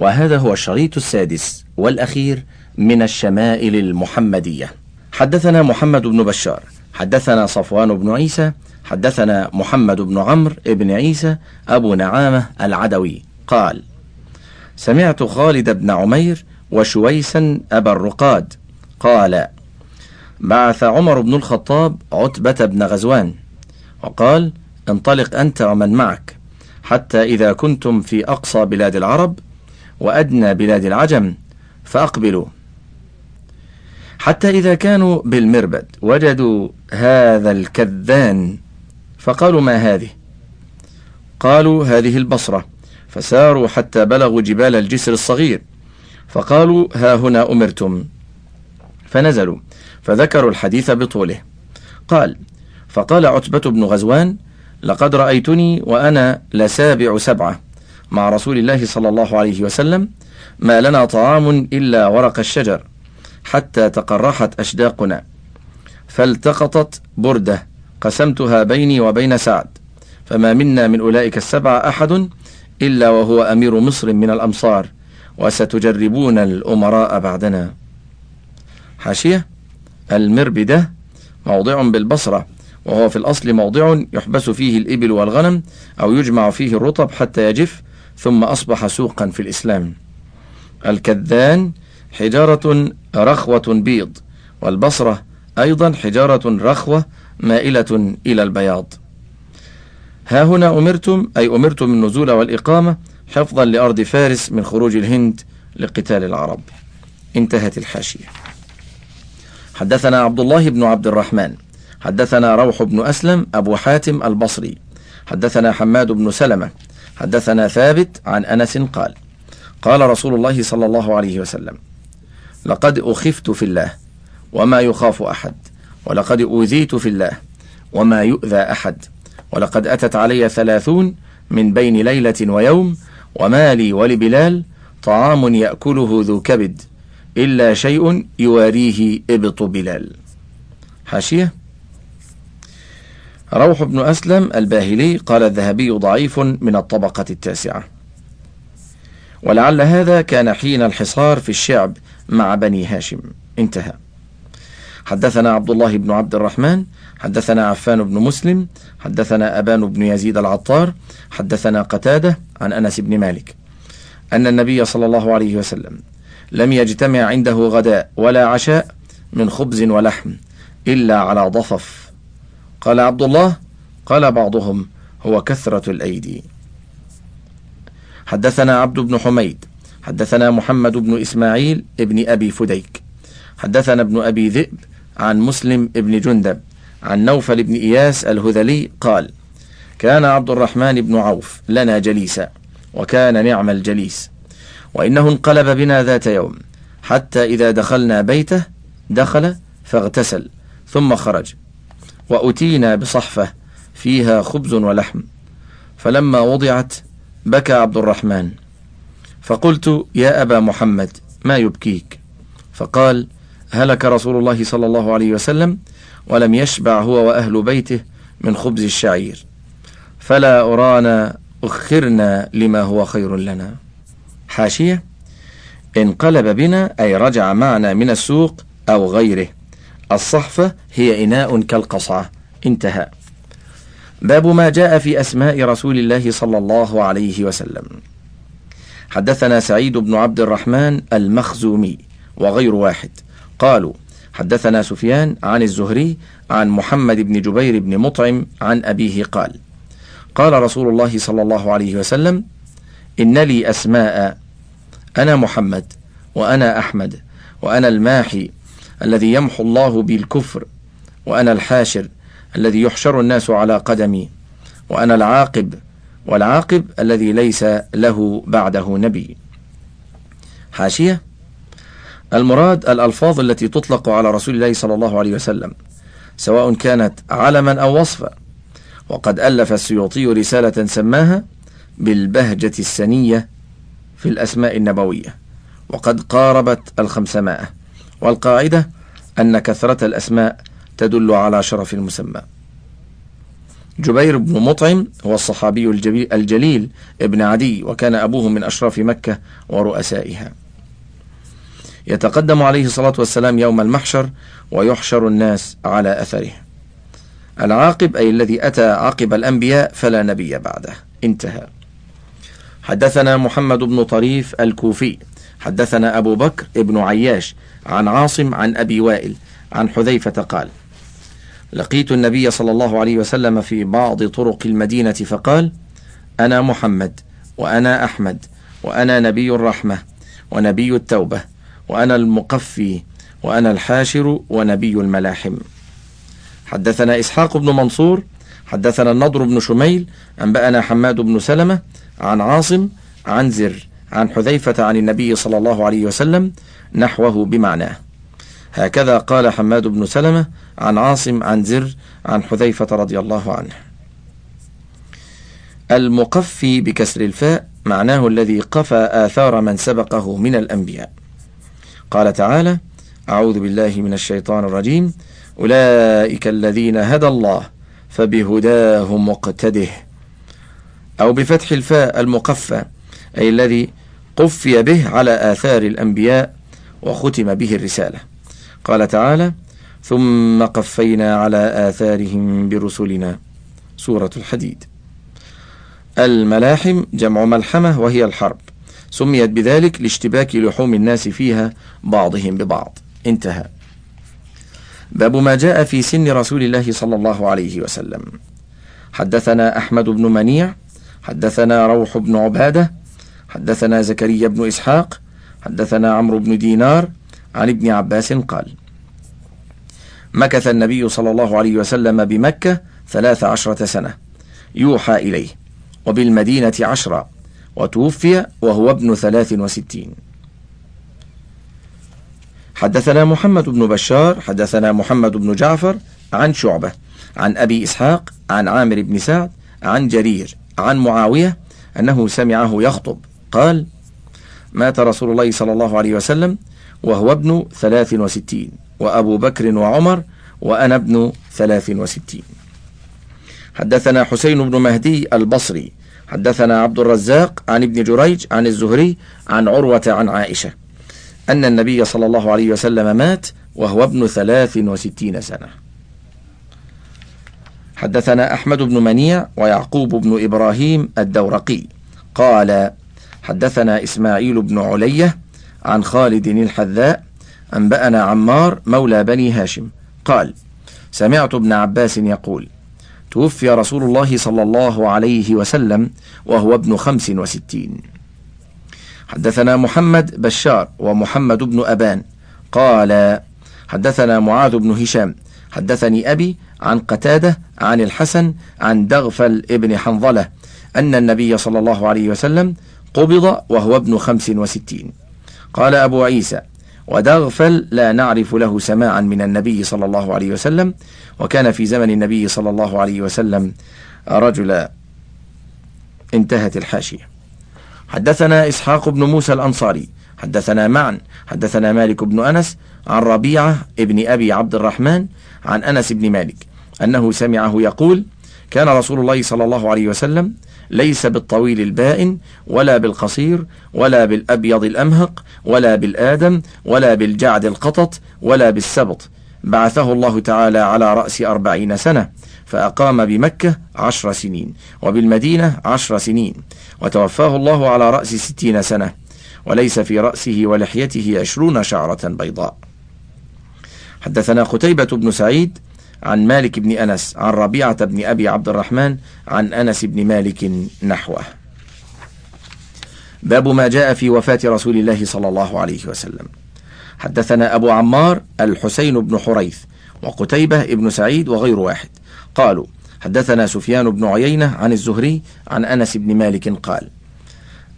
وهذا هو الشريط السادس والأخير من الشمائل المحمدية. حدثنا محمد بن بشار حدثنا صفوان بن عيسى حدثنا محمد بن عمرو بن عيسى أبو نعامة العدوي. قال سمعت خالد بن عمير وشويسا أبا الرقاد. قال بعث عمر بن الخطاب عتبة بن غزوان. وقال انطلق أنت ومن معك حتى إذا كنتم في أقصى بلاد العرب وأدنى بلاد العجم فأقبلوا. حتى إذا كانوا بالمربد وجدوا هذا الكذان فقالوا ما هذه؟ قالوا هذه البصرة. فساروا حتى بلغوا جبال الجسر الصغير. فقالوا ها هنا أمرتم. فنزلوا فذكروا الحديث بطوله. قال فقال عتبة بن غزوان لقد رأيتني وأنا لسابع سبعة. مع رسول الله صلى الله عليه وسلم ما لنا طعام إلا ورق الشجر حتى تقرحت أشداقنا. فالتقطت بردة قسمتها بيني وبين سعد فما منا من أولئك السبعة أحد إلا وهو أمير مصر من الأمصار وستجربون الأمراء بعدنا. حاشية المربدة موضع بالبصرة وهو في الأصل موضع يحبس فيه الإبل والغنم أو يجمع فيه الرطب حتى يجف ثم أصبح سوقا في الإسلام. الكذان حجارة رخوة بيض والبصرة أيضا حجارة رخوة مائلة إلى البياض. ها هنا أمرتم أي أمرتم النزول والإقامة حفظا لأرض فارس من خروج الهند لقتال العرب. انتهت الحاشية. حدثنا عبد الله بن عبد الرحمن. حدثنا روح بن أسلم أبو حاتم البصري. حدثنا حماد بن سلمة. حدثنا ثابت عن أنس قال قال رسول الله صلى الله عليه وسلم لقد أخفت في الله وما يخاف أحد ولقد أوذيت في الله وما يؤذى أحد ولقد أتت علي ثلاثون من بين ليلة ويوم وما لي ولبلال طعام يأكله ذو كبد إلا شيء يواريه إبط بلال. حاشية؟ روح بن أسلم الباهلي قال الذهبي ضعيف من الطبقة التاسعة. ولعل هذا كان حين الحصار في الشعب مع بني هاشم. انتهى. حدثنا عبد الله بن عبد الرحمن حدثنا عفان بن مسلم حدثنا أبان بن يزيد العطار حدثنا قتادة عن أنس بن مالك. أن النبي صلى الله عليه وسلم لم يجتمع عنده غداء ولا عشاء من خبز ولحم إلا على ضفف قال عبد الله قال بعضهم هو كثرة الأيدي. حدثنا عبد بن حميد حدثنا محمد بن إسماعيل ابن أبي فديك. حدثنا ابن أبي ذئب عن مسلم ابن جندب عن نوفل بن إياس الهذلي قال كان عبد الرحمن بن عوف لنا جليسا وكان نعم الجليس وإنه انقلب بنا ذات يوم حتى إذا دخلنا بيته دخل فاغتسل ثم خرج. وأتينا بصحفة فيها خبز ولحم. فلما وضعت بكى عبد الرحمن. فقلت يا أبا محمد ما يبكيك؟ فقال هلك رسول الله صلى الله عليه وسلم ولم يشبع هو وأهل بيته من خبز الشعير. فلا أرانا أخرنا لما هو خير لنا. حاشية انقلب بنا أي رجع معنا من السوق أو غيره. الصحفة هي إناء كالقصعة. انتهى. باب ما جاء في أسماء رسول الله صلى الله عليه وسلم. حدثنا سعيد بن عبد الرحمن المخزومي وغير واحد. قالوا حدثنا سفيان عن الزهري عن محمد بن جبير بن مطعم عن أبيه قال قال رسول الله صلى الله عليه وسلم إن لي أسماء أنا محمد وأنا أحمد وأنا الماحي الذي يمحو الله بالكفر وأنا الحاشر الذي يحشر الناس على قدمي وأنا العاقب والعاقب الذي ليس له بعده نبي. حاشية؟ المراد الألفاظ التي تطلق على رسول الله صلى الله عليه وسلم سواء كانت علما أو وصفا. وقد ألف السيوطي رسالة سماها بالبهجة السنية في الأسماء النبوية وقد قاربت الخمسمائة. والقاعدة أن كثرة الأسماء تدل على شرف المسمى. جبير بن مطعم هو الصحابي الجليل ابن عدي وكان أبوه من أشراف مكة ورؤسائها. يتقدم عليه الصلاة والسلام يوم المحشر ويحشر الناس على أثره. العاقب أي الذي أتى عقب الأنبياء فلا نبي بعده. انتهى. حدثنا محمد بن طريف الكوفي. حدثنا أبو بكر ابن عياش عن عاصم عن أبي وائل عن حذيفة قال لقيت النبي صلى الله عليه وسلم في بعض طرق المدينة فقال أنا محمد وأنا أحمد وأنا نبي الرحمة ونبي التوبة وأنا المقفي وأنا الحاشر ونبي الملاحم. حدثنا إسحاق بن منصور حدثنا النضر بن شميل أنبأنا حماد بن سلمة عن عاصم عن زر عن حذيفة عن النبي صلى الله عليه وسلم نحوه بمعناه. هكذا قال حماد بن سلمة عن عاصم عن زر عن حذيفة رضي الله عنه. المقفي بكسر الفاء معناه الذي قفى آثار من سبقه من الأنبياء. قال تعالى أعوذ بالله من الشيطان الرجيم. أولئك الذين هدى الله فبهداه مقتده. أو بفتح الفاء المقفى أي الذي قفي به على آثار الأنبياء وختم به الرسالة. قال تعالى ثم قفينا على آثارهم برسلنا. سورة الحديد. الملاحم جمع ملحمة وهي الحرب. سميت بذلك لاشتباك لحوم الناس فيها بعضهم ببعض. انتهى. باب ما جاء في سن رسول الله صلى الله عليه وسلم. حدثنا أحمد بن منيع حدثنا روح بن عبادة حدثنا زكريا بن إسحاق حدثنا عمرو بن دينار عن ابن عباس قال مكث النبي صلى الله عليه وسلم بمكة ثلاث عشرة سنة يوحى إليه وبالمدينة عشرة وتوفي وهو ابن ثلاث وستين. حدثنا محمد بن بشار حدثنا محمد بن جعفر عن شعبة عن أبي إسحاق عن عامر بن سعد عن جرير عن معاوية أنه سمعه يخطب. قال مات رسول الله صلى الله عليه وسلم وهو ابن ثلاث وستين وأبو بكر وعمر وأنا ابن ثلاث وستين. حدثنا حسين بن مهدي البصري حدثنا عبد الرزاق عن ابن جريج عن الزهري عن عروة عن عائشة أن النبي صلى الله عليه وسلم مات وهو ابن ثلاث وستين سنة. حدثنا أحمد بن منيع ويعقوب بن إبراهيم الدورقي قال حدثنا إسماعيل بن علية عن خالد الحذاء أنبأنا عمار مولى بني هاشم. قال سمعت ابن عباس يقول توفي رسول الله صلى الله عليه وسلم وهو ابن خمس وستين. حدثنا محمد بشار ومحمد بن أبان. قال حدثنا معاذ بن هشام. حدثني أبي عن قتادة عن الحسن عن دغفل ابن حنظلة أن النبي صلى الله عليه وسلم قبض وهو ابن خمس وستين. قال أبو عيسى ودغفل لا نعرف له سماعا من النبي صلى الله عليه وسلم وكان في زمن النبي صلى الله عليه وسلم رجلا. انتهت الحاشية. حدثنا إسحاق بن موسى الأنصاري حدثنا معا حدثنا مالك بن أنس عن ربيعة ابن أبي عبد الرحمن عن أنس بن مالك أنه سمعه يقول كان رسول الله صلى الله عليه وسلم ليس بالطويل البائن ولا بالقصير ولا بالأبيض الأمهق ولا بالآدم ولا بالجعد القطط ولا بالسبط. بعثه الله تعالى على رأس أربعين سنة فأقام بمكة عشر سنين وبالمدينة عشر سنين وتوفاه الله على رأس ستين سنة وليس في رأسه ولحيته عشرون شعرة بيضاء. حدثنا قتيبة بن سعيد عن مالك بن أنس عن ربيعة بن أبي عبد الرحمن عن أنس بن مالك نحوه. باب ما جاء في وفاة رسول الله صلى الله عليه وسلم. حدثنا أبو عمار الحسين بن حريث وقتيبة بن سعيد وغير واحد. قالوا حدثنا سفيان بن عيينة عن الزهري عن أنس بن مالك قال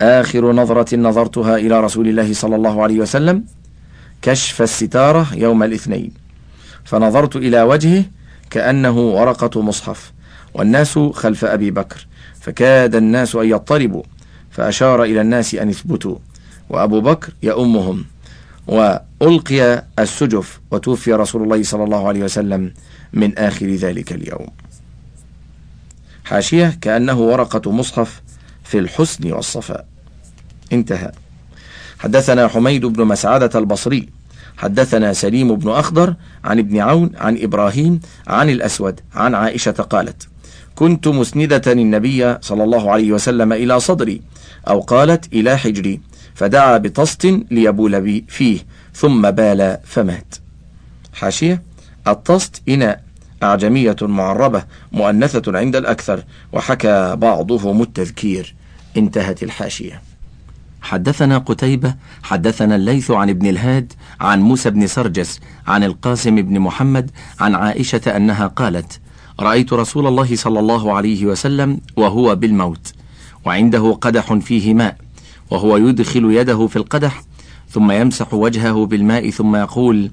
آخر نظرة نظرتها إلى رسول الله صلى الله عليه وسلم كشف الستارة يوم الاثنين. فنظرت إلى وجهه كأنه ورقة مصحف والناس خلف أبي بكر فكاد الناس أن يضطربوا فأشار إلى الناس أن يثبتوا وأبو بكر يؤمهم وألقي السجف وتوفي رسول الله صلى الله عليه وسلم من آخر ذلك اليوم. حاشية كأنه ورقة مصحف في الحسن والصفاء. انتهى. حدثنا حميد بن مسعدة البصري حدثنا سليم بن أخضر عن ابن عون عن إبراهيم عن الأسود عن عائشة قالت كنت مسندة النبي صلى الله عليه وسلم إلى صدري أو قالت إلى حجري فدعا بطست ليبول بي فيه ثم بال فمات. حاشية الطست إناء أعجمية معربة مؤنثة عند الأكثر وحكى بعضهم التذكير. انتهت الحاشية. حدثنا قتيبة حدثنا الليث عن ابن الهاد عن موسى بن سرجس عن القاسم بن محمد عن عائشة أنها قالت رأيت رسول الله صلى الله عليه وسلم وهو بالموت وعنده قدح فيه ماء وهو يدخل يده في القدح ثم يمسح وجهه بالماء ثم يقول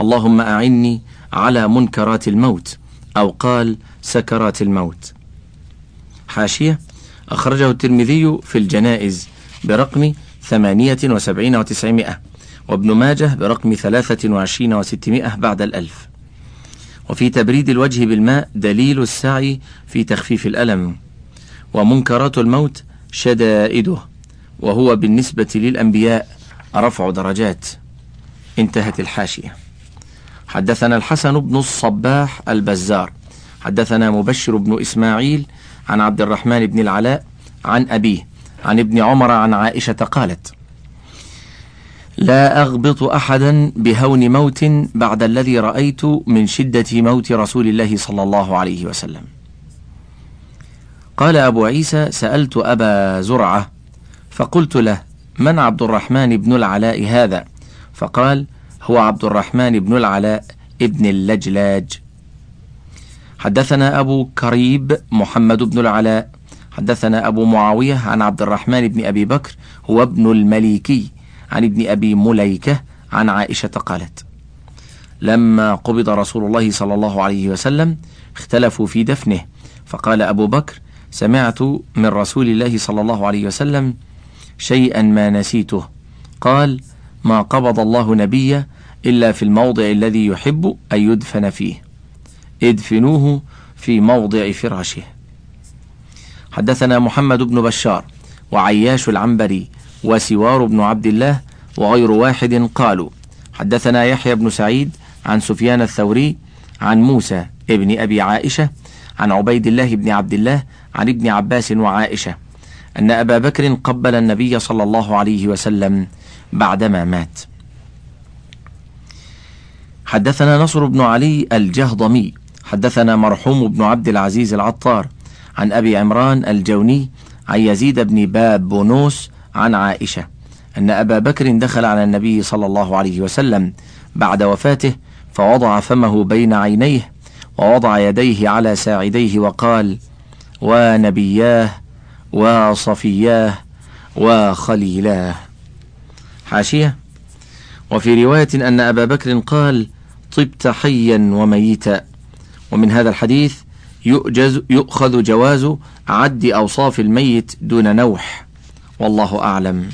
اللهم أعني على منكرات الموت أو قال سكرات الموت حاشية أخرجه الترمذي في الجنائز. برقم ثمانية وسبعين وتسعمائة وابن ماجه برقم ثلاثة وعشرين وستمائة بعد الألف. وفي تبريد الوجه بالماء دليل السعي في تخفيف الألم. ومنكرات الموت شدائده. وهو بالنسبة للأنبياء رفع درجات. انتهت الحاشية. حدثنا الحسن بن الصباح البزار. حدثنا مبشر بن إسماعيل عن عبد الرحمن بن العلاء عن أبيه. عن ابن عمر عن عائشة قالت لا أغبط أحدا بهون موت بعد الذي رأيت من شدة موت رسول الله صلى الله عليه وسلم. قال أبو عيسى سألت أبا زرعة فقلت له من عبد الرحمن بن العلاء هذا؟ فقال هو عبد الرحمن بن العلاء ابن اللجلاج. حدثنا أبو كريب محمد بن العلاء حدثنا أبو معاوية عن عبد الرحمن بن أبي بكر هو ابن المليكي عن ابن أبي مليكة عن عائشة قالت لما قبض رسول الله صلى الله عليه وسلم اختلفوا في دفنه فقال أبو بكر سمعت من رسول الله صلى الله عليه وسلم شيئا ما نسيته قال ما قبض الله نبيا إلا في الموضع الذي يحب أن يدفن فيه ادفنوه في موضع فراشه. حدثنا محمد بن بشار وعياش العنبري وسوار بن عبد الله وغير واحد قالوا حدثنا يحيى بن سعيد عن سفيان الثوري عن موسى ابن أبي عائشة عن عبيد الله بن عبد الله عن ابن عباس وعائشة أن أبا بكر قبل النبي صلى الله عليه وسلم بعدما مات. حدثنا نصر بن علي الجهضمي حدثنا مرحوم بن عبد العزيز العطار عن أبي عمران الجوني عن يزيد بن باب بونوس عن عائشة أن أبا بكر دخل على النبي صلى الله عليه وسلم بعد وفاته فوضع فمه بين عينيه ووضع يديه على ساعديه وقال ونبياه وصفياه وخليلاه حاشية. وفي رواية أن أبا بكر قال طبت حيا وميتا ومن هذا الحديث يؤجز يؤخذ جواز عد أوصاف الميت دون نوح. والله أعلم.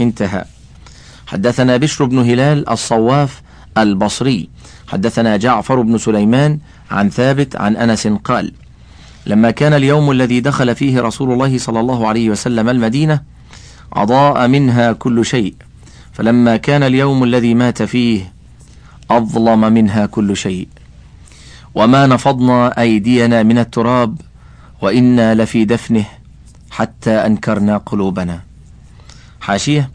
انتهى. حدثنا بشر بن هلال الصواف البصري. حدثنا جعفر بن سليمان عن ثابت عن أنس قال لما كان اليوم الذي دخل فيه رسول الله صلى الله عليه وسلم المدينة أضاء منها كل شيء. فلما كان اليوم الذي مات فيه أظلم منها كل شيء. وما نفضنا أيدينا من التراب وإنا لفي دفنه حتى أنكرنا قلوبنا. حاشية.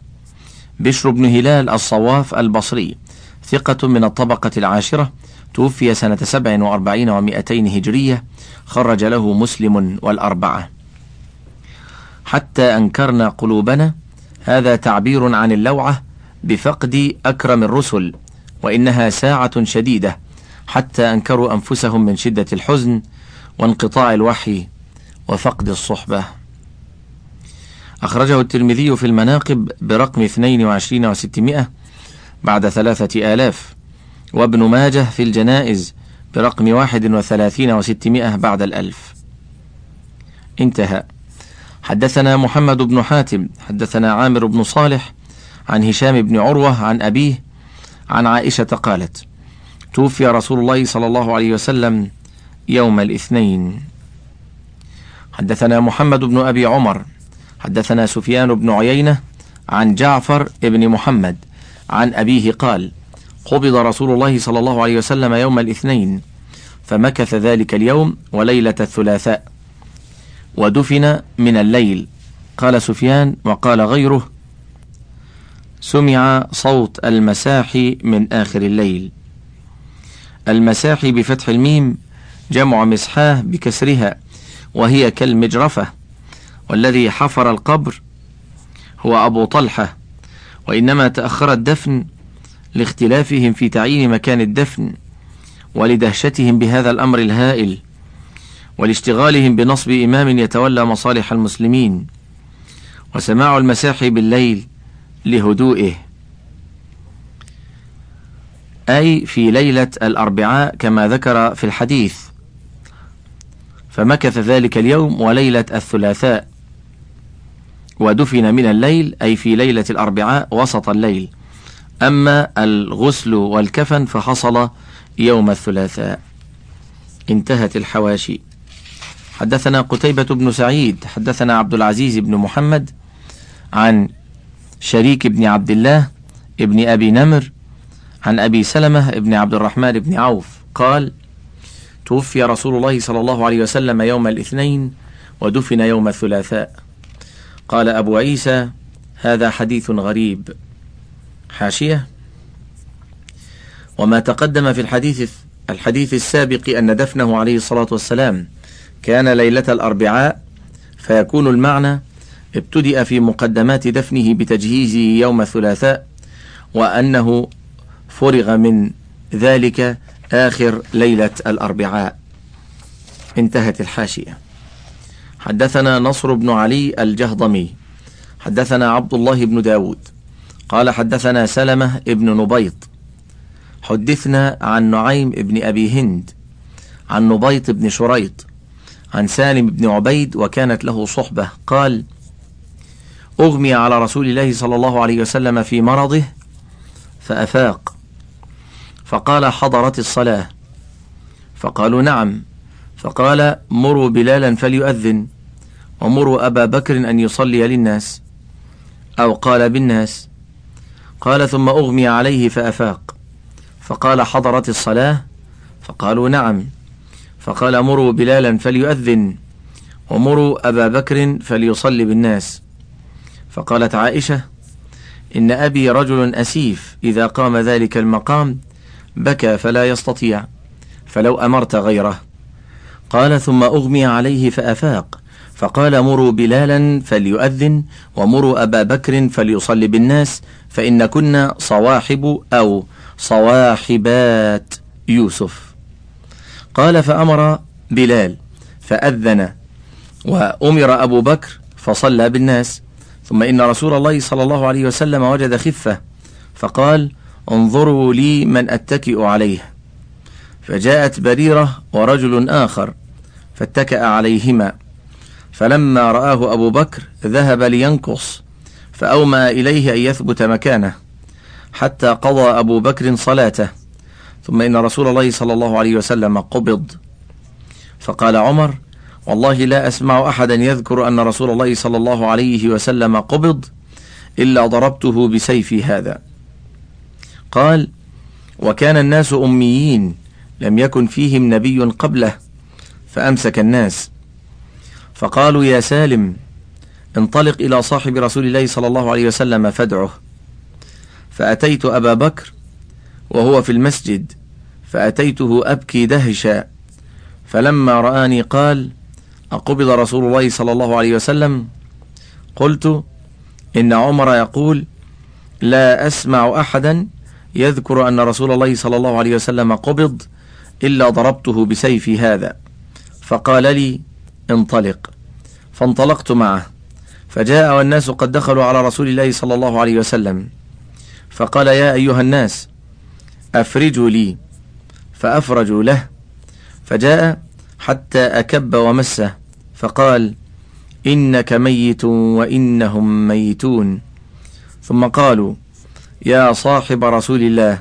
بشر بن هلال الصواف البصري ثقة من الطبقة العاشرة توفي سنة سبع وأربعين ومائتين هجرية خرج له مسلم والأربعة. حتى أنكرنا قلوبنا هذا تعبير عن اللوعة بفقد أكرم الرسل وإنها ساعة شديدة حتى أنكروا أنفسهم من شدة الحزن وانقطاع الوحي وفقد الصحبة. أخرجه الترمذي في المناقب برقم 22 و600 بعد ثلاثة آلاف وابن ماجه في الجنائز برقم 31 و600 بعد الألف. انتهى. حدثنا محمد بن حاتم حدثنا عامر بن صالح عن هشام بن عروة عن أبيه عن عائشة قالت توفي رسول الله صلى الله عليه وسلم يوم الاثنين. حدثنا محمد بن أبي عمر حدثنا سفيان بن عيينة عن جعفر بن محمد عن أبيه قال قبض رسول الله صلى الله عليه وسلم يوم الاثنين فمكث ذلك اليوم وليلة الثلاثاء ودفن من الليل. قال سفيان وقال غيره سمع صوت المساحي من آخر الليل. المساحي بفتح الميم جمع مسحاه بكسرها وهي كالمجرفة والذي حفر القبر هو أبو طلحة وإنما تأخر الدفن لاختلافهم في تعيين مكان الدفن ولدهشتهم بهذا الأمر الهائل ولاشتغالهم بنصب إمام يتولى مصالح المسلمين وسماع المساحي بالليل لهدوئه. أي في ليلة الأربعاء كما ذكر في الحديث. فمكث ذلك اليوم وليلة الثلاثاء. ودفن من الليل أي في ليلة الأربعاء وسط الليل. أما الغسل والكفن فحصل يوم الثلاثاء. انتهت الحواشي. حدثنا قتيبة بن سعيد حدثنا عبد العزيز بن محمد عن شريك بن عبد الله ابن أبي نمر عن أبي سلمة ابن عبد الرحمن بن عوف قال توفي رسول الله صلى الله عليه وسلم يوم الاثنين ودفن يوم الثلاثاء. قال أبو عيسى هذا حديث غريب. حاشية. وما تقدم في الحديث الحديث السابق أن دفنه عليه الصلاة والسلام كان ليلة الأربعاء فيكون المعنى ابتدأ في مقدمات دفنه بتجهيزه يوم الثلاثاء وأنه فرغ من ذلك آخر ليلة الأربعاء. انتهت الحاشية. حدثنا نصر بن علي الجهضمي. حدثنا عبد الله بن داود. قال حدثنا سلمة ابن نبيط. حدثنا عن نعيم بن أبي هند. عن نبيط بن شريط. عن سالم بن عبيد وكانت له صحبة. قال أغمي على رسول الله صلى الله عليه وسلم في مرضه فأفاق. فقال حضرت الصلاة. فقالوا نعم. فقال مروا بلالا فليؤذن ومروا أبا بكر أن يصلي للناس أو قال بالناس. قال ثم أغمي عليه فأفاق. فقال حضرت الصلاة. فقالوا نعم. فقال مروا بلالا فليؤذن ومروا أبا بكر فليصلي بالناس. فقالت عائشة إن أبي رجل أسيف إذا قام ذلك المقام بكى فلا يستطيع فلو أمرت غيره. قال ثم أغمي عليه فأفاق فقال مروا بلالا فليؤذن ومروا أبا بكر فليصلي بالناس فإن كنا صواحب أو صواحبات يوسف. قال فأمر بلال فأذن وأمر أبو بكر فصلى بالناس. ثم إن رسول الله صلى الله عليه وسلم وجد خفة فقال انظروا لي من أتكئ عليه. فجاءت بريرة ورجل آخر فاتكأ عليهما. فلما رآه أبو بكر ذهب لينقص فأومى إليه أن يثبت مكانه حتى قضى أبو بكر صلاته. ثم إن رسول الله صلى الله عليه وسلم قبض. فقال عمر والله لا أسمع أحدا يذكر أن رسول الله صلى الله عليه وسلم قبض إلا ضربته بسيفي هذا. قال وكان الناس أميين لم يكن فيهم نبي قبله فأمسك الناس. فقالوا يا سالم انطلق إلى صاحب رسول الله صلى الله عليه وسلم فادعه. فأتيت أبا بكر وهو في المسجد فأتيته أبكي دهشا. فلما رآني قال أقبض رسول الله صلى الله عليه وسلم؟ قلت إن عمر يقول لا أسمع أحدا يذكر أن رسول الله صلى الله عليه وسلم قبض إلا ضربته بسيفي هذا. فقال لي انطلق. فانطلقت معه. فجاء والناس قد دخلوا على رسول الله صلى الله عليه وسلم. فقال يا أيها الناس أفرجوا لي. فأفرجوا له. فجاء حتى أكب ومسه. فقال إنك ميت وإنهم ميتون. ثم قالوا يا صاحب رسول الله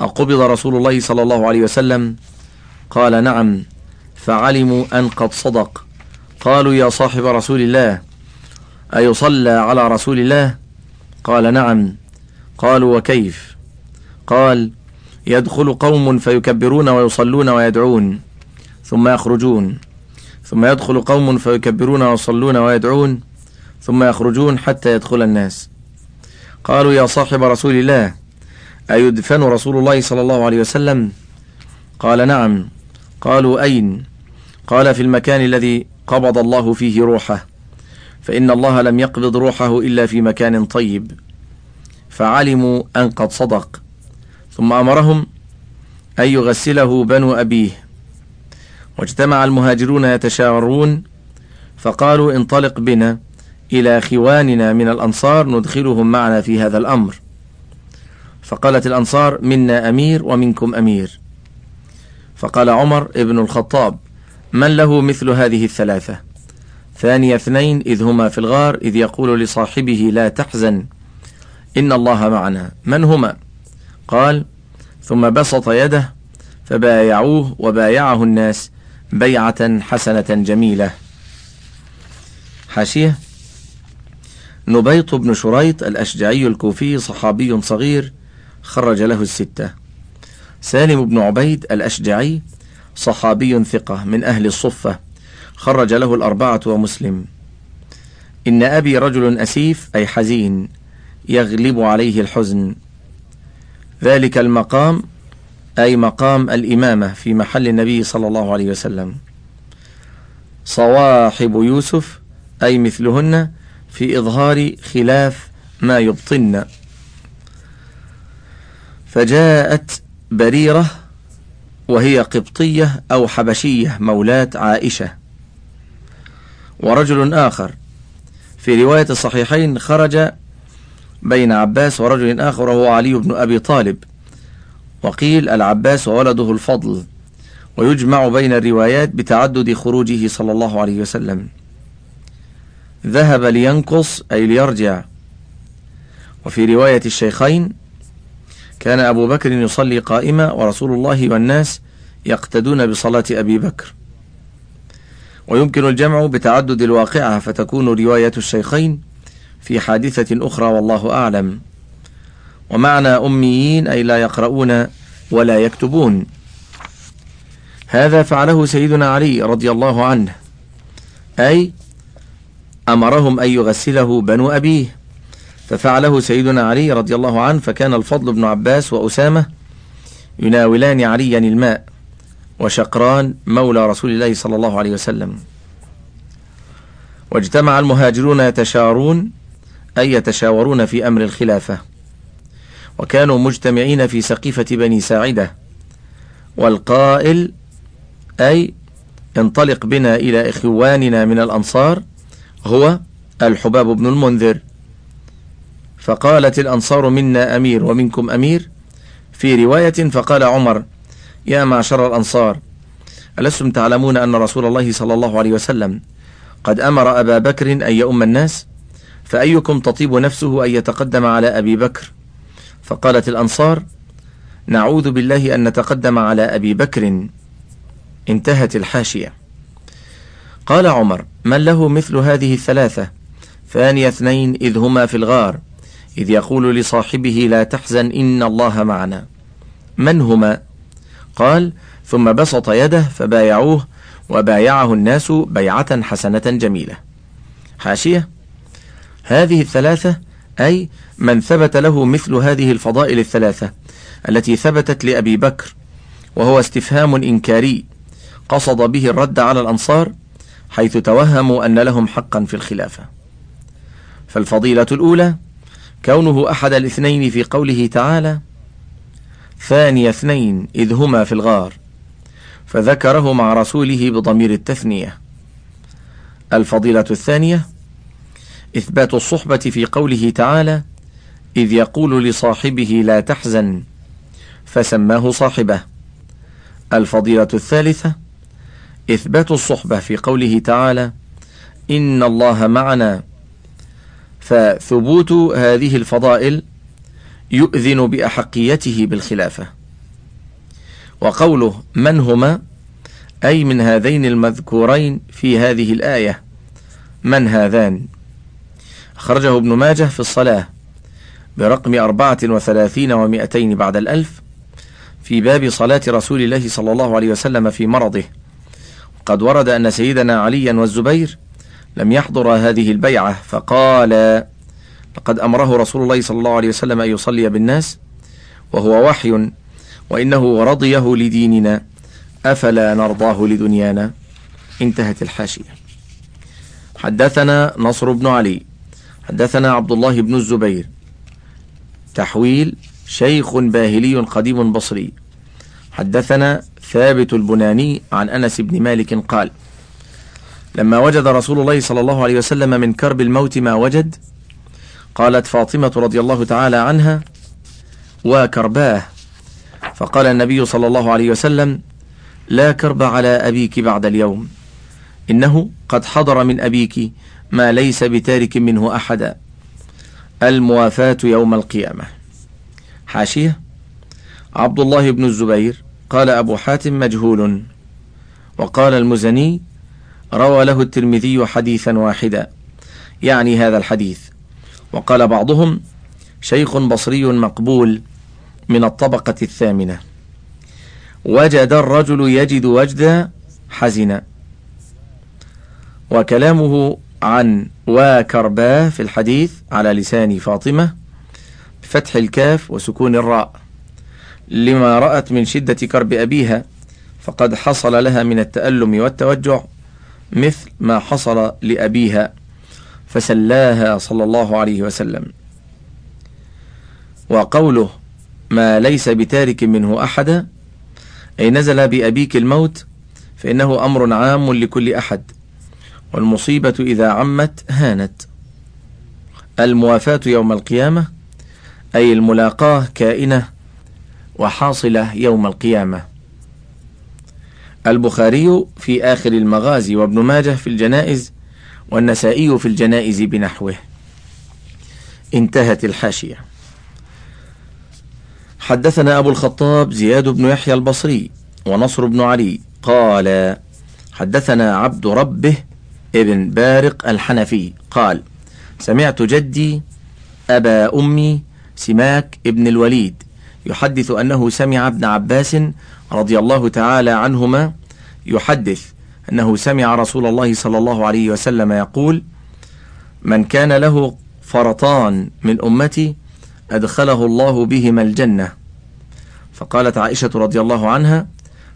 أقبض رسول الله صلى الله عليه وسلم؟ قال نعم فعلموا أن قد صدق. قالوا يا صاحب رسول الله أيصلى على رسول الله؟ قال نعم. قالوا وكيف؟ قال يدخل قوم فيكبرون ويصلون ويدعون ثم يخرجون. ثم يدخل قوم فيكبرون ويصلون ويدعون ثم يخرجون حتى يدخل الناس. قالوا يا صاحب رسول الله أيدفن رسول الله صلى الله عليه وسلم؟ قال نعم. قالوا أين؟ قال في المكان الذي قبض الله فيه روحه فإن الله لم يقبض روحه إلا في مكان طيب. فعلموا أن قد صدق. ثم أمرهم أن يغسله بنو أبيه. واجتمع المهاجرون يتشاورون فقالوا انطلق بنا. إلى خواننا من الأنصار ندخلهم معنا في هذا الأمر. فقالت الأنصار منا أمير ومنكم أمير. فقال عمر ابن الخطاب من له مثل هذه الثلاثة؟ ثاني اثنين إذ هما في الغار إذ يقول لصاحبه لا تحزن إن الله معنا. من هما؟ قال ثم بسط يده فبايعوه وبايعه الناس بيعة حسنة جميلة. حاشية؟ نبيط بن شريط الأشجعي الكوفي صحابي صغير خرج له الستة. سالم بن عبيد الأشجعي صحابي ثقة من أهل الصفة خرج له الأربعة ومسلم. إن أبي رجل أسيف أي حزين يغلب عليه الحزن. ذلك المقام أي مقام الإمامة في محل النبي صلى الله عليه وسلم. صواحب يوسف أي مثلهن في إظهار خلاف ما يبطن. فجاءت بريرة وهي قبطية أو حبشية مولاة عائشة. ورجل آخر. في رواية الصحيحين خرج بين عباس ورجل آخر وهو علي بن أبي طالب. وقيل العباس وولده الفضل. ويجمع بين الروايات بتعدد خروجه صلى الله عليه وسلم. ذهب لينقص أي ليرجع. وفي رواية الشيخين كان أبو بكر يصلي قائما ورسول الله والناس يقتدون بصلاة أبي بكر. ويمكن الجمع بتعدد الواقعة فتكون رواية الشيخين في حادثة أخرى والله أعلم. ومعنى أميين أي لا يقرؤون ولا يكتبون. هذا فعله سيدنا علي رضي الله عنه. أي أمرهم أن يغسله بنو أبيه. ففعله سيدنا علي رضي الله عنه فكان الفضل بن عباس وأسامة يناولان عليا الماء وشقران مولى رسول الله صلى الله عليه وسلم. واجتمع المهاجرون يتشارون أي يتشاورون في أمر الخلافة. وكانوا مجتمعين في سقيفة بني ساعدة. والقائل أي انطلق بنا إلى إخواننا من الأنصار هو الحباب بن المنذر. فقالت الأنصار منا أمير ومنكم أمير. في رواية فقال عمر يا معشر الأنصار ألستم تعلمون أن رسول الله صلى الله عليه وسلم قد أمر أبا بكر أن يؤم الناس؟ فأيكم تطيب نفسه أن يتقدم على أبي بكر؟ فقالت الأنصار نعوذ بالله أن نتقدم على أبي بكر. انتهت الحاشية. قال عمر من له مثل هذه الثلاثة؟ ثاني اثنين إذ هما في الغار إذ يقول لصاحبه لا تحزن إن الله معنا. من هما؟ قال ثم بسط يده فبايعوه وبايعه الناس بيعة حسنة جميلة. حاشية. هذه الثلاثة أي من ثبت له مثل هذه الفضائل الثلاثة التي ثبتت لأبي بكر وهو استفهام إنكاري قصد به الرد على الأنصار حيث توهموا أن لهم حقا في الخلافة. فالفضيلة الأولى كونه أحد الاثنين في قوله تعالى ثاني اثنين إذ هما في الغار فذكره مع رسوله بضمير التثنية. الفضيلة الثانية إثبات الصحبة في قوله تعالى إذ يقول لصاحبه لا تحزن فسماه صاحبه. الفضيلة الثالثة إثبات الصحبة في قوله تعالى إن الله معنا. فثبوت هذه الفضائل يؤذن بأحقيته بالخلافة. وقوله من هما؟ أي من هذين المذكورين في هذه الآية. من هذان؟ أخرجه ابن ماجه في الصلاة برقم أربعة وثلاثين ومائتين بعد الألف في باب صلاة رسول الله صلى الله عليه وسلم في مرضه. قد ورد أن سيدنا عليا والزبير لم يحضر هذه البيعة فقال لقد أمره رسول الله صلى الله عليه وسلم أن يصلي بالناس وهو وحي وإنه رضيه لديننا أفلا نرضاه لدنيانا. انتهت الحاشية. حدثنا نصر بن علي حدثنا عبد الله بن الزبير تحويل شيخ باهلي قديم بصري. حدثنا ثابت البناني عن أنس بن مالك قال لما وجد رسول الله صلى الله عليه وسلم من كرب الموت ما وجد قالت فاطمة رضي الله تعالى عنها وكرباه فقال النبي صلى الله عليه وسلم لا كرب على أبيك بعد اليوم إنه قد حضر من أبيك ما ليس بتارك منه أحدا. الموافاة يوم القيامة. حاشية عبد الله بن الزبير قال أبو حاتم مجهول. وقال المزني روى له الترمذي حديثا واحدا. يعني هذا الحديث. وقال بعضهم شيخ بصري مقبول من الطبقة الثامنة. وجد الرجل يجد وجدا حزنا. وكلامه عن وكرباه في الحديث على لسان فاطمة بفتح الكاف وسكون الراء. لما رأت من شدة كرب أبيها فقد حصل لها من التألم والتوجع مثل ما حصل لأبيها فسلاها صلى الله عليه وسلم. وقوله ما ليس بتارك منه أحدا أي نزل بأبيك الموت فإنه أمر عام لكل أحد والمصيبة إذا عمت هانت. الموافاة يوم القيامة أي الملاقاة كائنة وحاصلة يوم القيامة. البخاري في آخر المغازي وابن ماجه في الجنائز والنسائي في الجنائز بنحوه. انتهت الحاشية. حدثنا أبو الخطاب زياد بن يحيى البصري ونصر بن علي قال حدثنا عبد ربه ابن بارق الحنفي قال سمعت جدي أبا أمي سماك ابن الوليد يحدث أنه سمع ابن عباس رضي الله تعالى عنهما يحدث أنه سمع رسول الله صلى الله عليه وسلم يقول من كان له فرطان من أمتي أدخله الله بهما الجنة. فقالت عائشة رضي الله عنها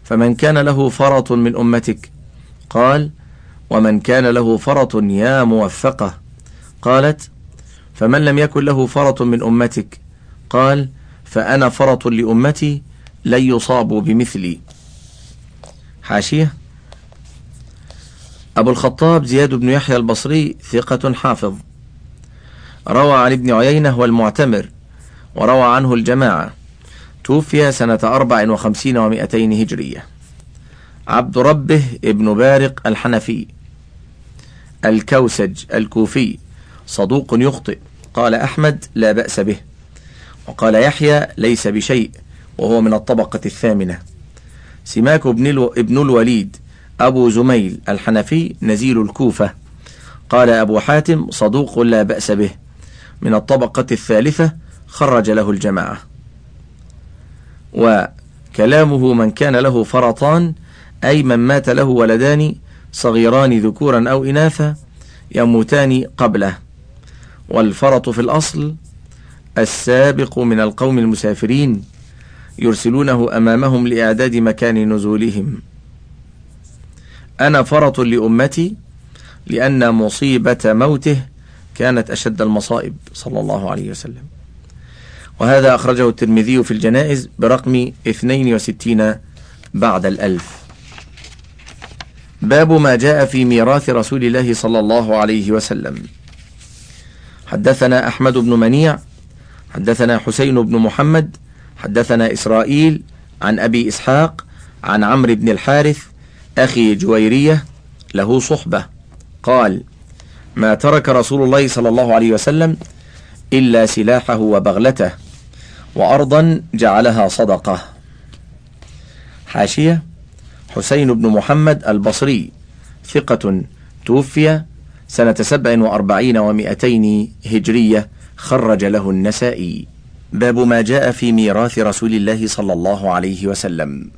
فمن كان له فرط من أمتك؟ قال ومن كان له فرط يا موفقة. قالت فمن لم يكن له فرط من أمتك؟ قال فأنا فرط لأمتي لن يصابوا بمثلي. حاشية. أبو الخطاب زياد بن يحيى البصري ثقة حافظ. روى عن ابن عيينة والمعتمر وروى عنه الجماعة. توفي سنة أربع وخمسين ومائتين هجرية. عبد ربه ابن بارق الحنفي. الكوسج الكوفي صدوق يخطئ. قال أحمد لا بأس به. وقال يحيى ليس بشيء وهو من الطبقة الثامنة. سماك ابن, ابن الوليد أبو زميل الحنفي نزيل الكوفة. قال أبو حاتم صدوق لا بأس به. من الطبقة الثالثة خرج له الجماعة. وكلامه من كان له فرطان أي من مات له ولدان صغيران ذكورا أو إناثا يموتان قبله. والفرط في الأصل السابق من القوم المسافرين يرسلونه أمامهم لإعداد مكان نزولهم. أنا فرط لأمتي لأن مصيبة موته كانت أشد المصائب صلى الله عليه وسلم. وهذا أخرجه الترمذي في الجنائز برقم 62 بعد الألف. باب ما جاء في ميراث رسول الله صلى الله عليه وسلم. حدثنا أحمد بن منيع حدثنا حسين بن محمد حدثنا إسرائيل عن أبي إسحاق عن عمرو بن الحارث أخي جويرية له صحبة. قال ما ترك رسول الله صلى الله عليه وسلم إلا سلاحه وبغلته وأرضا جعلها صدقة. حاشية حسين بن محمد البصري ثقة توفي سنة سبع وأربعين ومائتين هجرية خرج له النسائي. باب ما جاء في ميراث رسول الله صلى الله عليه وسلم.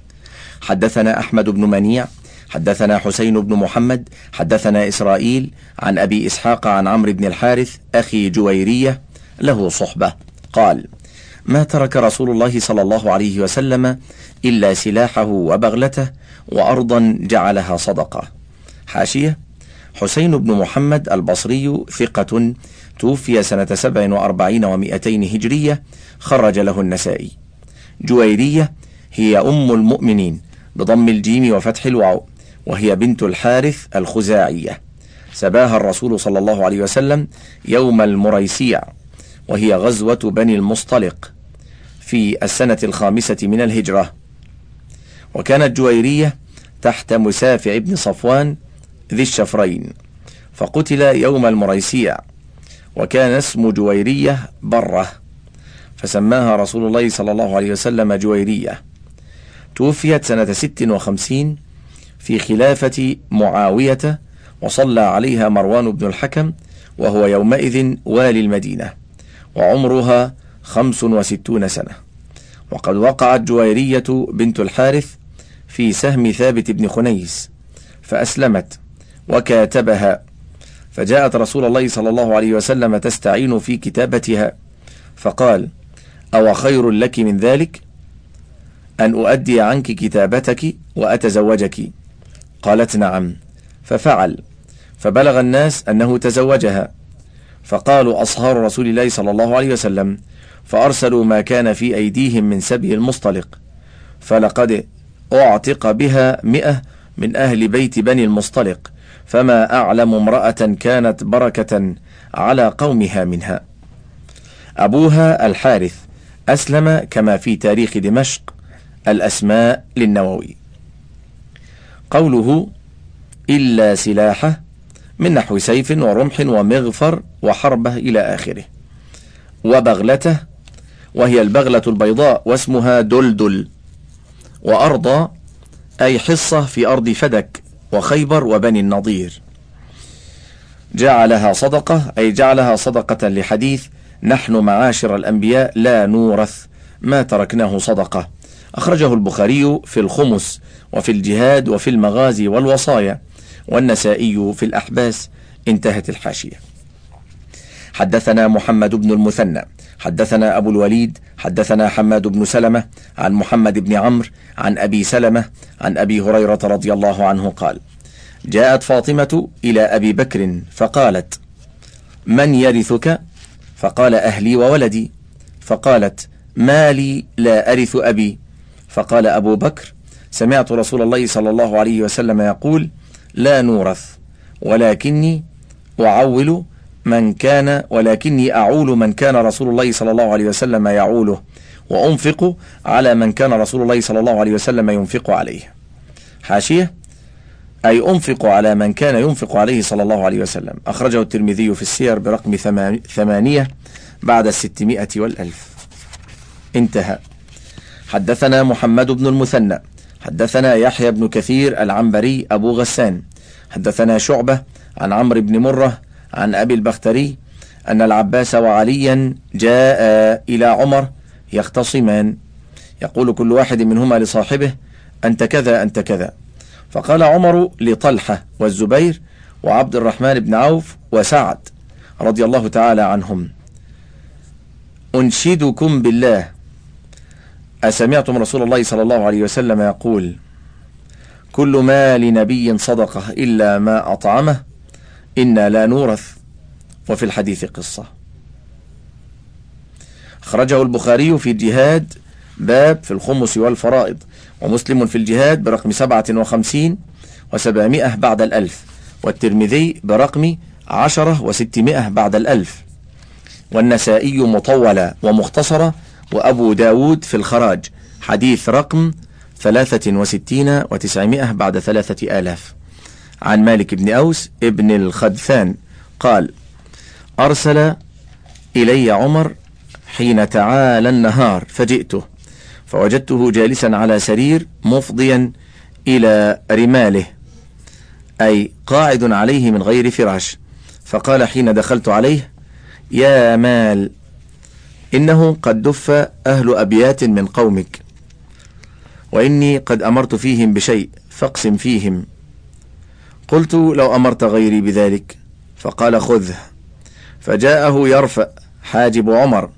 حدثنا أحمد بن منيع حدثنا حسين بن محمد حدثنا إسرائيل عن أبي إسحاق عن عمرو بن الحارث أخي جويرية له صحبة. قال ما ترك رسول الله صلى الله عليه وسلم إلا سلاحه وبغلته وأرضا جعلها صدقة. حاشية حسين بن محمد البصري ثقة توفي سنة سبع وأربعين ومائتين هجرية خرج له النسائي. جويرية هي أم المؤمنين بضم الجيم وفتح الواو وهي بنت الحارث الخزاعية. سباها الرسول صلى الله عليه وسلم يوم المريسيع وهي غزوة بني المصطلق في السنة الخامسة من الهجرة. وكانت جويرية تحت مسافع بن صفوان ذي الشفرين فقتل يوم المريسيع. وكان اسم جويرية برة فسماها رسول الله صلى الله عليه وسلم جويرية. توفيت سنة ست وخمسين في خلافة معاوية وصلى عليها مروان بن الحكم وهو يومئذ والي المدينة وعمرها خمس وستون سنة. وقد وقعت جويرية بنت الحارث في سهم ثابت بن خنيس فأسلمت وكاتبها فجاءت رسول الله صلى الله عليه وسلم تستعين في كتابتها فقال أو خير لك من ذلك؟ أن أؤدي عنك كتابتك وأتزوجك. قالت نعم. ففعل فبلغ الناس أنه تزوجها فقالوا أصهار رسول الله صلى الله عليه وسلم فأرسلوا ما كان في أيديهم من سبي المصطلق فلقد أعتق بها مئة من أهل بيت بني المصطلق فما أعلم امرأة كانت بركة على قومها منها. أبوها الحارث أسلم كما في تاريخ دمشق الأسماء للنووي. قوله إلا سلاحه من نحو سيف ورمح ومغفر وحربة إلى آخره. وبغلته وهي البغلة البيضاء واسمها دلدل. وأرضى أي حصة في أرض فدك. وخيبر وبني النضير. جعلها صدقة أي جعلها صدقة لحديث نحن معاشر الأنبياء لا نورث ما تركناه صدقة. أخرجه البخاري في الخمس وفي الجهاد وفي المغازي والوصايا والنسائي في الأحباس. انتهت الحاشية. حدثنا محمد بن المثنى. حدثنا أبو الوليد حدثنا حماد بن سلمة عن محمد بن عمرو عن أبي سلمة عن أبي هريرة رضي الله عنه قال جاءت فاطمة إلى أبي بكر فقالت من يرثك؟ فقال أهلي وولدي. فقالت ما لي لا أرث أبي. فقال أبو بكر سمعت رسول الله صلى الله عليه وسلم يقول لا نورث ولكني أعول من كان ولكني أعول من كان رسول الله صلى الله عليه وسلم يعوله وأنفق على من كان رسول الله صلى الله عليه وسلم ينفق عليه. حاشية؟ أي أنفق على من كان ينفق عليه صلى الله عليه وسلم. أخرجه الترمذي في السير برقم ثمانية بعد الستمائة والألف. انتهى. حدثنا محمد بن المثنى. حدثنا يحيى بن كثير العنبري أبو غسان. حدثنا شعبة عن عمرو بن مرة عن أبي البختري أن العباس وعليا جاء إلى عمر يختصمان. يقول كل واحد منهما لصاحبه أنت كذا أنت كذا. فقال عمر لطلحة والزبير وعبد الرحمن بن عوف وسعد رضي الله تعالى عنهم. أنشدكم بالله. أسمعتم رسول الله صلى الله عليه وسلم يقول كل ما لنبي صدقة إلا ما أطعمه إنا لا نورث. وفي الحديث قصة. أخرجه البخاري في الجهاد باب في الخمس والفرائض ومسلم في الجهاد برقم سبعة وخمسين وسبعمائة بعد الألف والترمذي برقم عشرة وستمائة بعد الألف. والنسائي مطولة ومختصرة وأبو داود في الخراج حديث رقم ثلاثة وستين وتسعمائة بعد ثلاثة آلاف. عن مالك بن أوس ابن الخدثان قال أرسل إلي عمر حين تعالى النهار فجئته فوجدته جالسا على سرير مفضيا إلى رماله أي قاعد عليه من غير فراش. فقال حين دخلت عليه يا مال إنه قد دف أهل أبيات من قومك وإني قد أمرت فيهم بشيء فاقسم فيهم. قلت لو أمرت غيري بذلك فقال خذه فجاءه يرفع حاجب عمر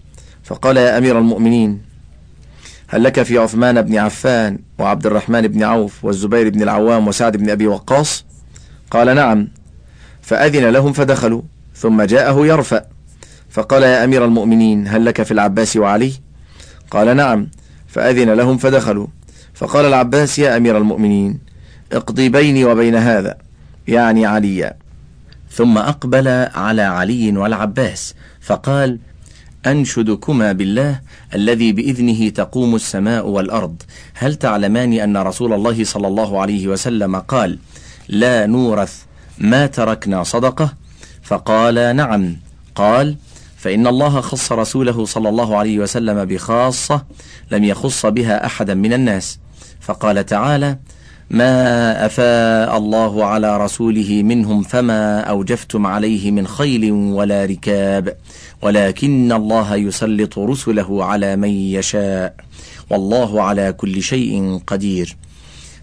فقال يا أمير المؤمنين هل لك في عثمان بن عفان وعبد الرحمن بن عوف والزبير بن العوام وسعد بن أبي وقاص؟ قال نعم. فأذن لهم فدخلوا ثم جاءه يرفع فقال يا أمير المؤمنين هل لك في العباس وعلي؟ قال نعم. فأذن لهم فدخلوا. فقال العباس يا أمير المؤمنين اقضي بيني وبين هذا. يعني عليا ثم أقبل على علي والعباس فقال أنشدكما بالله الذي بإذنه تقوم السماء والأرض. هل تعلمان أن رسول الله صلى الله عليه وسلم قال لا نورث ما تركنا صدقة؟ فقال نعم. قال فإن الله خص رسوله صلى الله عليه وسلم بخاصة لم يخص بها أحدا من الناس. فقال تعالى ما أفاء الله على رسوله منهم فما أوجفتم عليه من خيل ولا ركاب. ولكن الله يسلط رسله على من يشاء. والله على كل شيء قدير.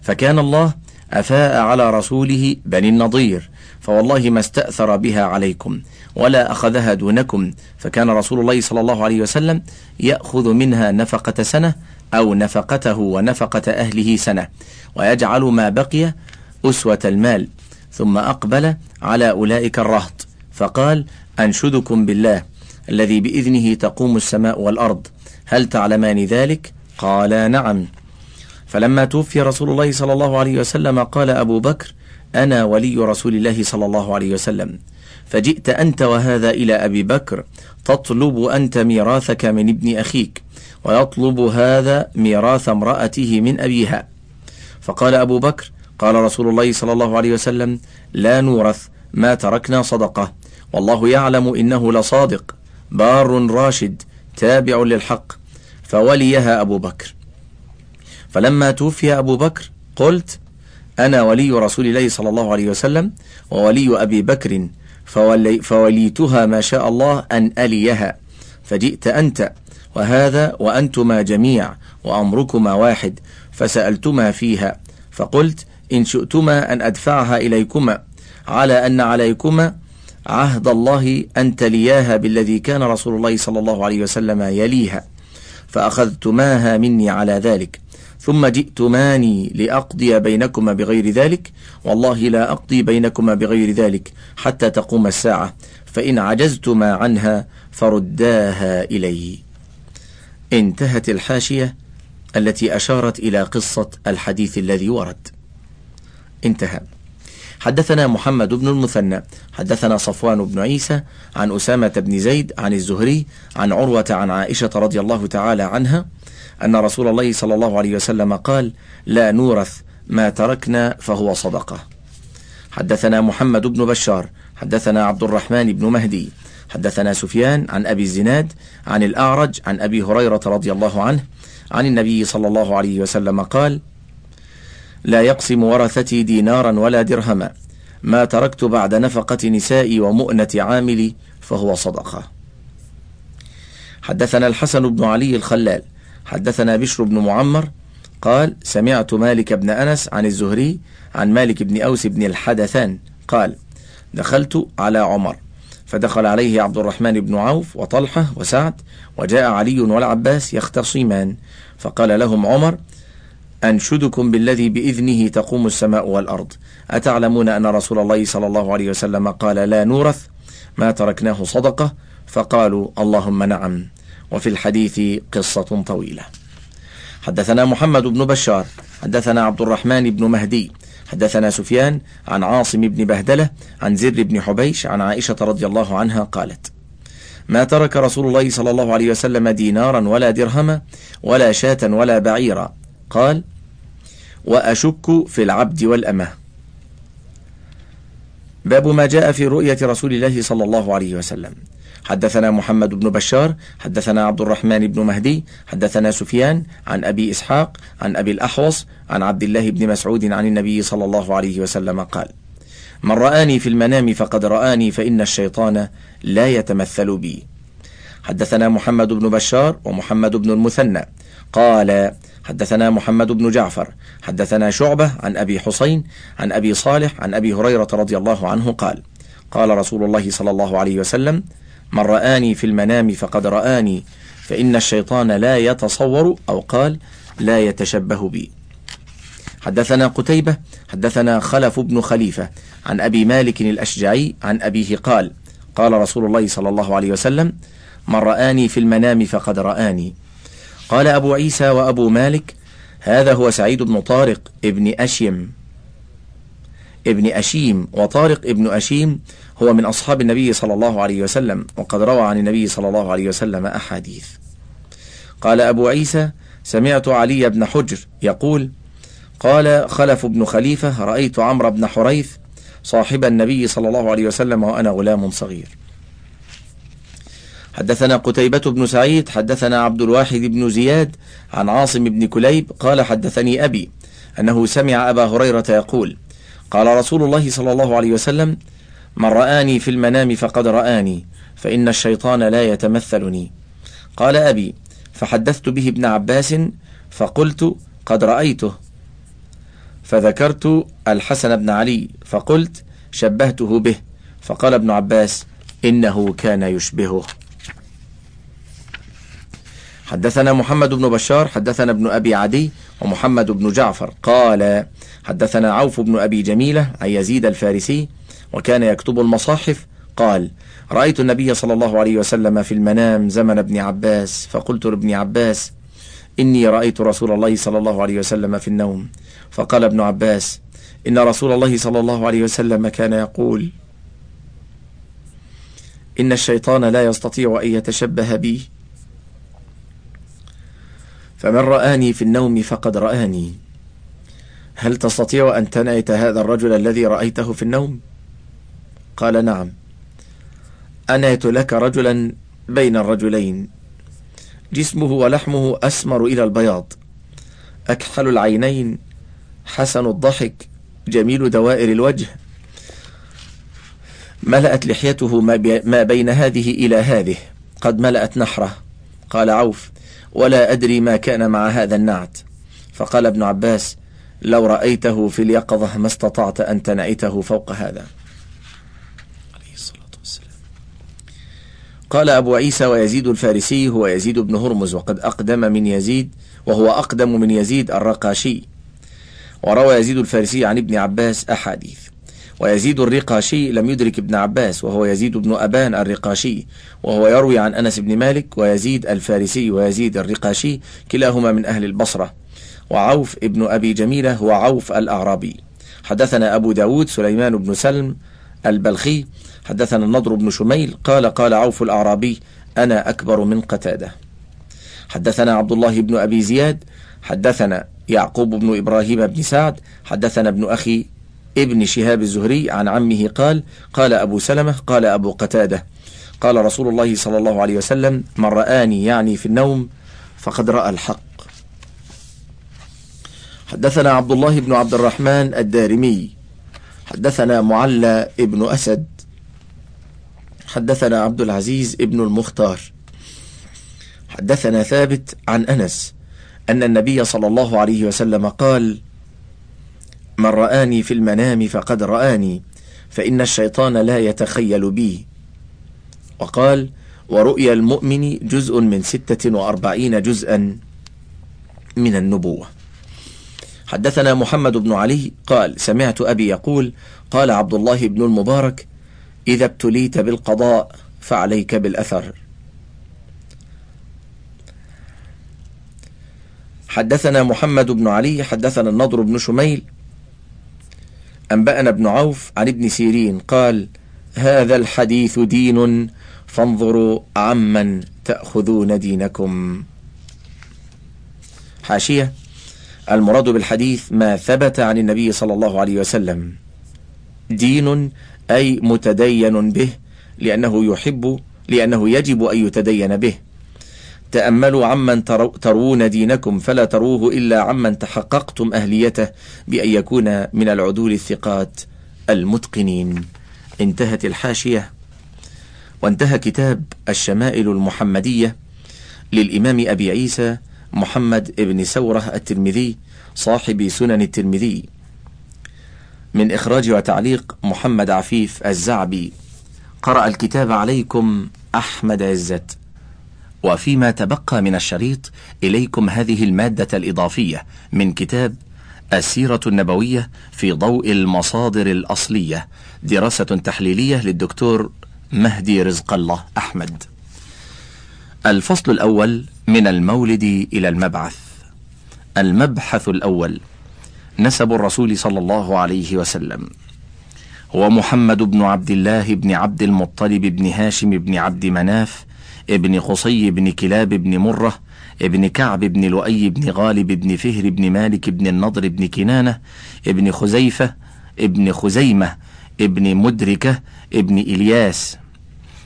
فكان الله أفاء على رسوله بني النضير. فوالله ما استأثر بها عليكم ولا أخذها دونكم. فكان رسول الله صلى الله عليه وسلم يأخذ منها نفقة سنة أو نفقته ونفقة أهله سنة ويجعل ما بقي أسوة المال ثم أقبل على أولئك الرهط فقال أنشدكم بالله الذي بإذنه تقوم السماء والأرض هل تعلمان ذلك؟ قال نعم. فلما توفي رسول الله صلى الله عليه وسلم قال أبو بكر أنا ولي رسول الله صلى الله عليه وسلم. فجئت أنت وهذا إلى أبي بكر تطلب أنت ميراثك من ابن أخيك. ويطلب هذا ميراث امرأته من أبيها. فقال أبو بكر قال رسول الله صلى الله عليه وسلم لا نورث ما تركنا صدقة. والله يعلم إنه لصادق بار راشد تابع للحق. فوليها أبو بكر. فلما توفي أبو بكر قلت أنا ولي رسول الله صلى الله عليه وسلم وولي أبي بكر فولي فوليتها ما شاء الله أن أليها. فجئت أنت وهذا وأنتما جميع وأمركما واحد فسألتما فيها فقلت إن شئتما أن أدفعها إليكما على أن عليكما عهد الله أن تلياها بالذي كان رسول الله صلى الله عليه وسلم يليها فأخذتماها مني على ذلك ثم جئتماني لأقضي بينكما بغير ذلك والله لا أقضي بينكما بغير ذلك حتى تقوم الساعة فإن عجزتما عنها فرداها إلي. انتهت الحاشية التي أشارت إلى قصة الحديث الذي ورد. انتهى. حدثنا محمد بن المثنى حدثنا صفوان بن عيسى عن أسامة بن زيد عن الزهري عن عروة عن عائشة رضي الله تعالى عنها أن رسول الله صلى الله عليه وسلم قال لا نورث ما تركنا فهو صدقة. حدثنا محمد بن بشار حدثنا عبد الرحمن بن مهدي حدثنا سفيان عن أبي الزناد عن الأعرج عن أبي هريرة رضي الله عنه عن النبي صلى الله عليه وسلم قال لا يقسم ورثتي دينارا ولا درهما. ما تركت بعد نفقة نسائي ومؤنة عاملي فهو صدقة. حدثنا الحسن بن علي الخلال. حدثنا بشر بن معمر قال سمعت مالك بن أنس عن الزهري عن مالك بن أوس بن الحدثان قال دخلت على عمر فدخل عليه عبد الرحمن بن عوف وطلحة وسعد وجاء علي والعباس يختصمان. فقال لهم عمر أنشدكم بالذي بإذنه تقوم السماء والأرض. أتعلمون أن رسول الله صلى الله عليه وسلم قال لا نورث ما تركناه صدقة؟ فقالوا اللهم نعم. وفي الحديث قصة طويلة. حدثنا محمد بن بشار حدثنا عبد الرحمن بن مهدي حدثنا سفيان عن عاصم بن بهدلة عن زر بن حبيش عن عائشة رضي الله عنها قالت ما ترك رسول الله صلى الله عليه وسلم دينارا ولا درهما ولا شاة ولا بعيرا. قال وأشك في العبد والأمة. باب ما جاء في رؤية رسول الله صلى الله عليه وسلم. حدثنا محمد بن بشار حدثنا عبد الرحمن بن مهدي حدثنا سفيان عن أبي إسحاق عن أبي الأحوص عن عبد الله بن مسعود عن النبي صلى الله عليه وسلم قال من رآني في المنام فقد رآني فإن الشيطان لا يتمثل بي. حدثنا محمد بن بشار ومحمد بن المثنى. قال حدثنا محمد بن جعفر حدثنا شعبة عن أبي حسين عن أبي صالح عن أبي هريرة رضي الله عنه قال قال رسول الله صلى الله عليه وسلم من رآني في المنام فقد رآني فإن الشيطان لا يتصور أو قال لا يتشبه بي. حدثنا قتيبة حدثنا خلف بن خليفة عن أبي مالك الأشجعي عن أبيه قال قال رسول الله صلى الله عليه وسلم من رآني في المنام فقد رآني قال أبو عيسى وأبو مالك هذا هو سعيد بن طارق ابن أشيم ابن أشيم وطارق ابن أشيم هو من أصحاب النبي صلى الله عليه وسلم وقد روى عن النبي صلى الله عليه وسلم أحاديث. قال أبو عيسى سمعت علي بن حجر يقول قال خلف بن خليفة رأيت عمرو بن حريث صاحب النبي صلى الله عليه وسلم وأنا غلام صغير. حدثنا قتيبة بن سعيد حدثنا عبد الواحد بن زياد عن عاصم بن كليب قال حدثني أبي أنه سمع أبا هريرة يقول قال رسول الله صلى الله عليه وسلم من رآني في المنام فقد رآني فإن الشيطان لا يتمثلني. قال أبي فحدثت به ابن عباس فقلت قد رأيته. فذكرت الحسن بن علي فقلت شبهته به. فقال ابن عباس إنه كان يشبهه. حدثنا محمد بن بشار حدثنا ابن أبي عدي ومحمد بن جعفر. قال حدثنا عوف بن أبي جميلة عن يزيد الفارسي وكان يكتب المصاحف قال رأيت النبي صلى الله عليه وسلم في المنام زمن ابن عباس فقلت لابن عباس إني رأيت رسول الله صلى الله عليه وسلم في النوم فقال ابن عباس إن رسول الله صلى الله عليه وسلم كان يقول إن الشيطان لا يستطيع أن يتشبه بي فمن رآني في النوم فقد رآني هل تستطيع أن تنعت هذا الرجل الذي رأيته في النوم؟ قال نعم. أنعت لك رجلا بين الرجلين. جسمه ولحمه أسمر إلى البياض. أكحل العينين حسن الضحك جميل دوائر الوجه. ملأت لحيته ما بين هذه إلى هذه. قد ملأت نحره. قال عوف ولا أدري ما كان مع هذا النعت. فقال ابن عباس لو رأيته في اليقظة ما استطعت أن تنعته فوق هذا عليه الصلاة والسلام قال أبو عيسى ويزيد الفارسي هو يزيد بن هرمز وقد أقدم من يزيد وهو أقدم من يزيد الرقاشي. وروى يزيد الفارسي عن ابن عباس أحاديث. ويزيد الرقاشي لم يدرك ابن عباس وهو يزيد بن أبان الرقاشي وهو يروي عن أنس بن مالك ويزيد الفارسي ويزيد الرقاشي كلاهما من أهل البصرة. وعوف ابن أبي جميلة هو عوف الأعرابي. حدثنا أبو داود سليمان بن سلم البلخي حدثنا النضر بن شميل قال قال عوف الأعرابي أنا أكبر من قتادة. حدثنا عبد الله بن أبي زياد حدثنا يعقوب بن إبراهيم بن سعد حدثنا ابن أخي ابن شهاب الزهري عن عمه قال قال أبو سلمة قال أبو قتادة. قال رسول الله صلى الله عليه وسلم من رآني يعني في النوم فقد رأى الحق. حدثنا عبد الله بن عبد الرحمن الدارمي. حدثنا معلى ابن أسد. حدثنا عبد العزيز ابن المختار. حدثنا ثابت عن أنس أن النبي صلى الله عليه وسلم قال من رآني في المنام فقد رآني فإن الشيطان لا يتخيل بي. وقال ورؤيا المؤمن جزء من ستة وأربعين جزءا من النبوة. حدثنا محمد بن علي قال سمعت أبي يقول قال عبد الله بن المبارك إذا ابتليت بالقضاء فعليك بالأثر. حدثنا محمد بن علي حدثنا النضر بن شميل أنبأنا ابن عوف عن ابن سيرين قال هذا الحديث دين فانظروا عمن تأخذون دينكم. حاشية المراد بالحديث ما ثبت عن النبي صلى الله عليه وسلم. دين أي متدين به لأنه يحب لأنه يجب أن يتدين به. تأملوا عمن ترون دينكم فلا تروه إلا عمن تحققتم أهليته بأن يكون من العدول الثقات المتقنين. انتهت الحاشية. وانتهى كتاب الشمائل المحمدية للإمام أبي عيسى محمد بن سورة الترمذي صاحب سنن الترمذي. من إخراج وتعليق محمد عفيف الزعبي. قرأ الكتاب عليكم أحمد عزت. وفيما تبقى من الشريط إليكم هذه المادة الإضافية من كتاب السيرة النبوية في ضوء المصادر الأصلية دراسة تحليلية للدكتور مهدي رزق الله أحمد. الفصل الأول من المولد إلى المبعث. المبحث الأول نسب الرسول صلى الله عليه وسلم. هو محمد بن عبد الله بن عبد المطلب بن هاشم بن عبد مناف ابن قصي بن كلاب بن مرة ابن كعب بن لؤي بن غالب بن فهر بن مالك بن النضر بن كنانة ابن خزيفة ابن خزيمة ابن مدركة ابن إلياس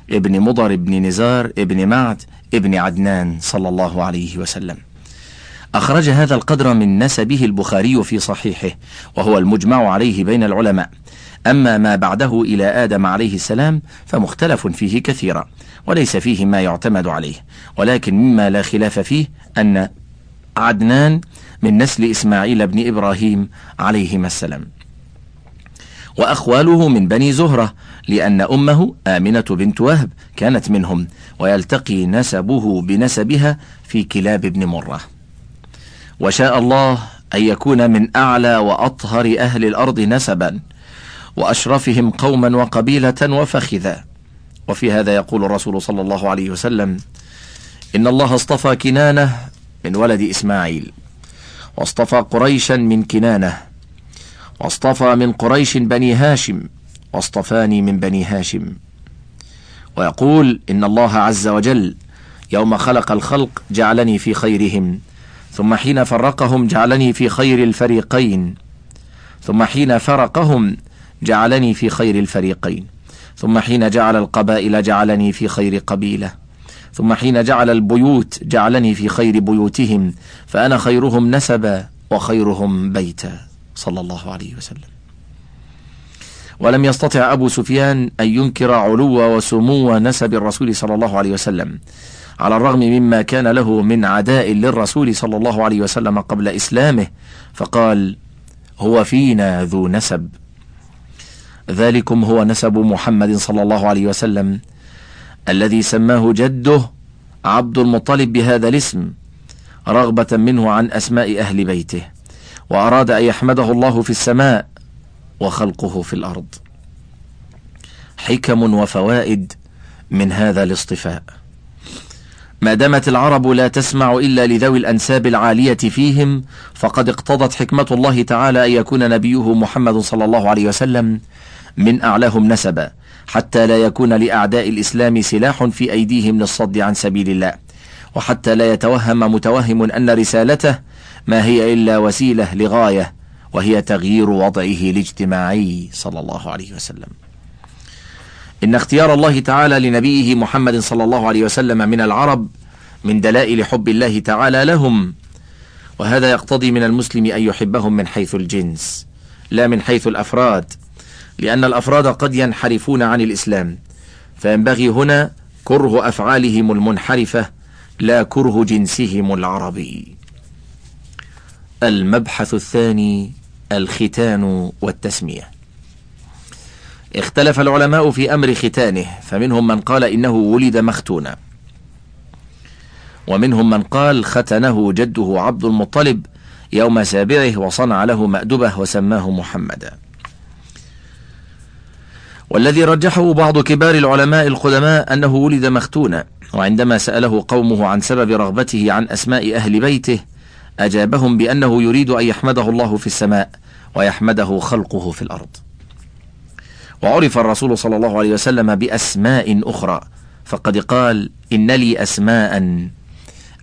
ابن مضر ابن نزار ابن معد ابن عدنان صلى الله عليه وسلم. أخرج هذا القدر من نسبه البخاري في صحيحه وهو المجمع عليه بين العلماء. أما ما بعده إلى آدم عليه السلام فمختلف فيه كثيرا وليس فيه ما يعتمد عليه. ولكن مما لا خلاف فيه أن عدنان من نسل إسماعيل بن إبراهيم عليهما السلام. وأخواله من بني زهرة لأن أمه آمنة بنت وهب كانت منهم ويلتقي نسبه بنسبها في كلاب بن مرة. وشاء الله أن يكون من أعلى وأطهر أهل الأرض نسبا وأشرفهم قوما وقبيلة وفخذا. وفي هذا يقول الرسول صلى الله عليه وسلم إن الله اصطفى كنانة من ولد إسماعيل واصطفى قريشا من كنانة واصطفى من قريش بني هاشم واصطفاني من بني هاشم. ويقول إن الله عز وجل يوم خلق الخلق جعلني في خيرهم. ثم حين فرقهم جعلني في خير الفريقين. ثم حين فرقهم جعلني في خير الفريقين. ثم حين جعل القبائل جعلني في خير قبيلة. ثم حين جعل البيوت جعلني في خير بيوتهم. فأنا خيرهم نسبا وخيرهم بيتا. صلى الله عليه وسلم. ولم يستطع أبو سفيان أن ينكر علو وسمو نسب الرسول صلى الله عليه وسلم. على الرغم مما كان له من عداء للرسول صلى الله عليه وسلم قبل إسلامه فقال هو فينا ذو نسب. ذلكم هو نسب محمد صلى الله عليه وسلم الذي سماه جده عبد المطلب بهذا الاسم رغبة منه عن أسماء أهل بيته وأراد أن يحمده الله في السماء وخلقه في الأرض. حكم وفوائد من هذا الاصطفاء. ما دامت العرب لا تسمع إلا لذوي الأنساب العالية فيهم فقد اقتضت حكمة الله تعالى أن يكون نبيه محمد صلى الله عليه وسلم من أعلاهم نسبا حتى لا يكون لأعداء الإسلام سلاح في أيديهم للصد عن سبيل الله. وحتى لا يتوهم متوهم أن رسالته ما هي إلا وسيلة لغاية وهي تغيير وضعه الاجتماعي صلى الله عليه وسلم. إن اختيار الله تعالى لنبيه محمد صلى الله عليه وسلم من العرب من دلائل حب الله تعالى لهم وهذا يقتضي من المسلم أن يحبهم من حيث الجنس لا من حيث الأفراد لأن الأفراد قد ينحرفون عن الإسلام فينبغي هنا كره أفعالهم المنحرفة لا كره جنسهم العربي. المبحث الثاني الختان والتسمية. اختلف العلماء في أمر ختانه فمنهم من قال إنه ولد مختونا. ومنهم من قال ختنه جده عبد المطلب يوم سابعه وصنع له مأدبة وسماه محمدا. والذي رجحه بعض كبار العلماء القدماء أنه ولد مختونا وعندما سأله قومه عن سبب رغبته عن أسماء أهل بيته أجابهم بأنه يريد أن يحمده الله في السماء ويحمده خلقه في الأرض. وعرف الرسول صلى الله عليه وسلم بأسماء أخرى. فقد قال إن لي أسماء.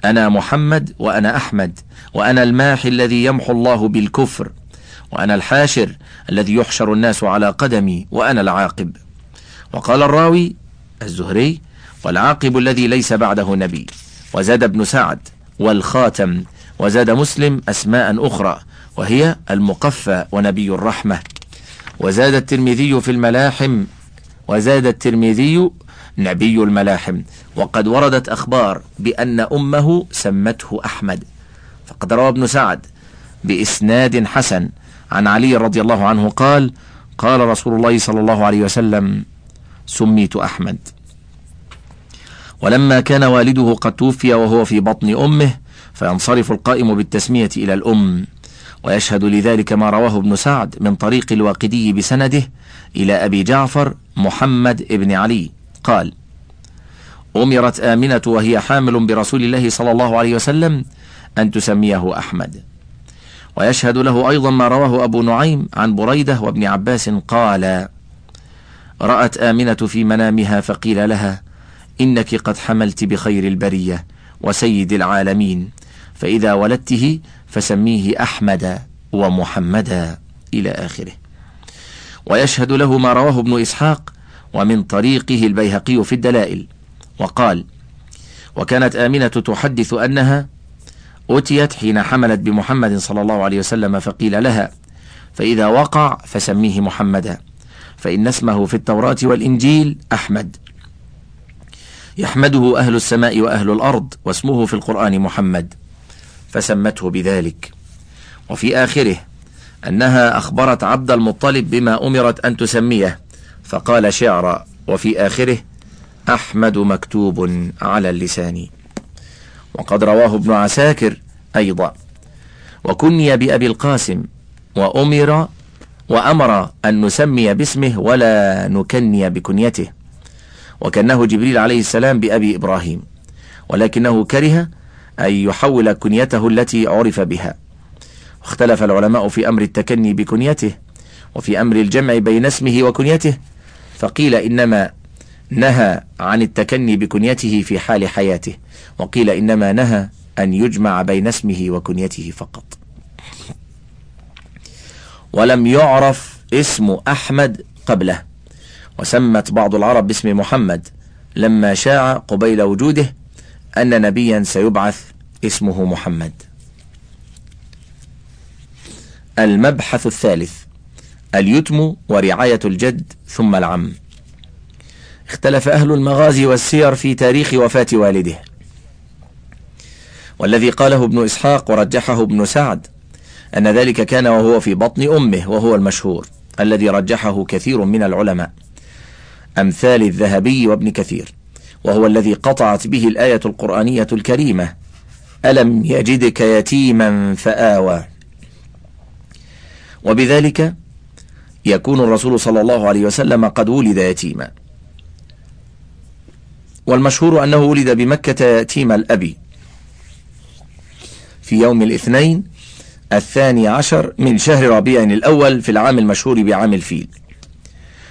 أنا محمد وأنا أحمد وأنا الماحي الذي يمحو الله بالكفر وأنا الحاشر الذي يحشر الناس على قدمي وأنا العاقب. وقال الراوي الزهري والعاقب الذي ليس بعده نبي. وزاد ابن سعد والخاتم. وزاد مسلم أسماء أخرى. وهي المقفى ونبي الرحمة. وزاد الترمذي في الملاحم وزاد الترمذي نبي الملاحم. وقد وردت أخبار بأن أمه سمته أحمد. فقد روى ابن سعد بإسناد حسن. عن علي رضي الله عنه قال قال رسول الله صلى الله عليه وسلم سميت أحمد. ولما كان والده قد توفي وهو في بطن أمه فينصرف القائم بالتسمية إلى الأم. ويشهد لذلك ما رواه ابن سعد من طريق الواقدي بسنده إلى أبي جعفر محمد ابن علي. قال أمرت آمنة وهي حامل برسول الله صلى الله عليه وسلم أن تسميه أحمد. ويشهد له أيضا ما رواه أبو نعيم عن بريدة وابن عباس قال رأت آمنة في منامها فقيل لها إنك قد حملت بخير البرية وسيد العالمين فإذا ولدته فسميه أحمد ومحمدا إلى آخره. ويشهد له ما رواه ابن إسحاق ومن طريقه البيهقي في الدلائل. وقال وكانت آمنة تحدث أنها أتيت حين حملت بمحمد صلى الله عليه وسلم فقيل لها فإذا وقع فسميه محمدا فإن اسمه في التوراة والإنجيل أحمد. يحمده أهل السماء وأهل الأرض واسمه في القرآن محمد. فسمته بذلك. وفي آخره أنها أخبرت عبد المطلب بما أمرت أن تسميه فقال شعرا وفي آخره أحمد مكتوب على اللسان. وقد رواه ابن عساكر أيضا. وكني بأبي القاسم وأمر وأمر أن نسمي باسمه ولا نكني بكنيته. وكنه جبريل عليه السلام بأبي إبراهيم. ولكنه كره أن يحول كنيته التي عرف بها. واختلف العلماء في أمر التكني بكنيته وفي أمر الجمع بين اسمه وكنيته فقيل إنما نهى عن التكني بكنيته في حال حياته وقيل إنما نهى أن يجمع بين اسمه وكنيته فقط. ولم يعرف اسم أحمد قبله وسمت بعض العرب باسم محمد لما شاع قبيل وجوده أن نبيا سيبعث اسمه محمد. المبحث الثالث اليتم ورعاية الجد ثم العم. اختلف أهل المغازي والسير في تاريخ وفاة والده. والذي قاله ابن إسحاق ورجحه ابن سعد أن ذلك كان وهو في بطن أمه وهو المشهور الذي رجحه كثير من العلماء. أمثال الذهبي وابن كثير. وهو الذي قطعت به الآية القرآنية الكريمة. ألم يجدك يتيما فآوى. وبذلك يكون الرسول صلى الله عليه وسلم قد ولد يتيما. والمشهور أنه ولد بمكة يتيم الأب. في يوم الاثنين الثاني عشر من شهر ربيع الأول في العام المشهور بعام الفيل.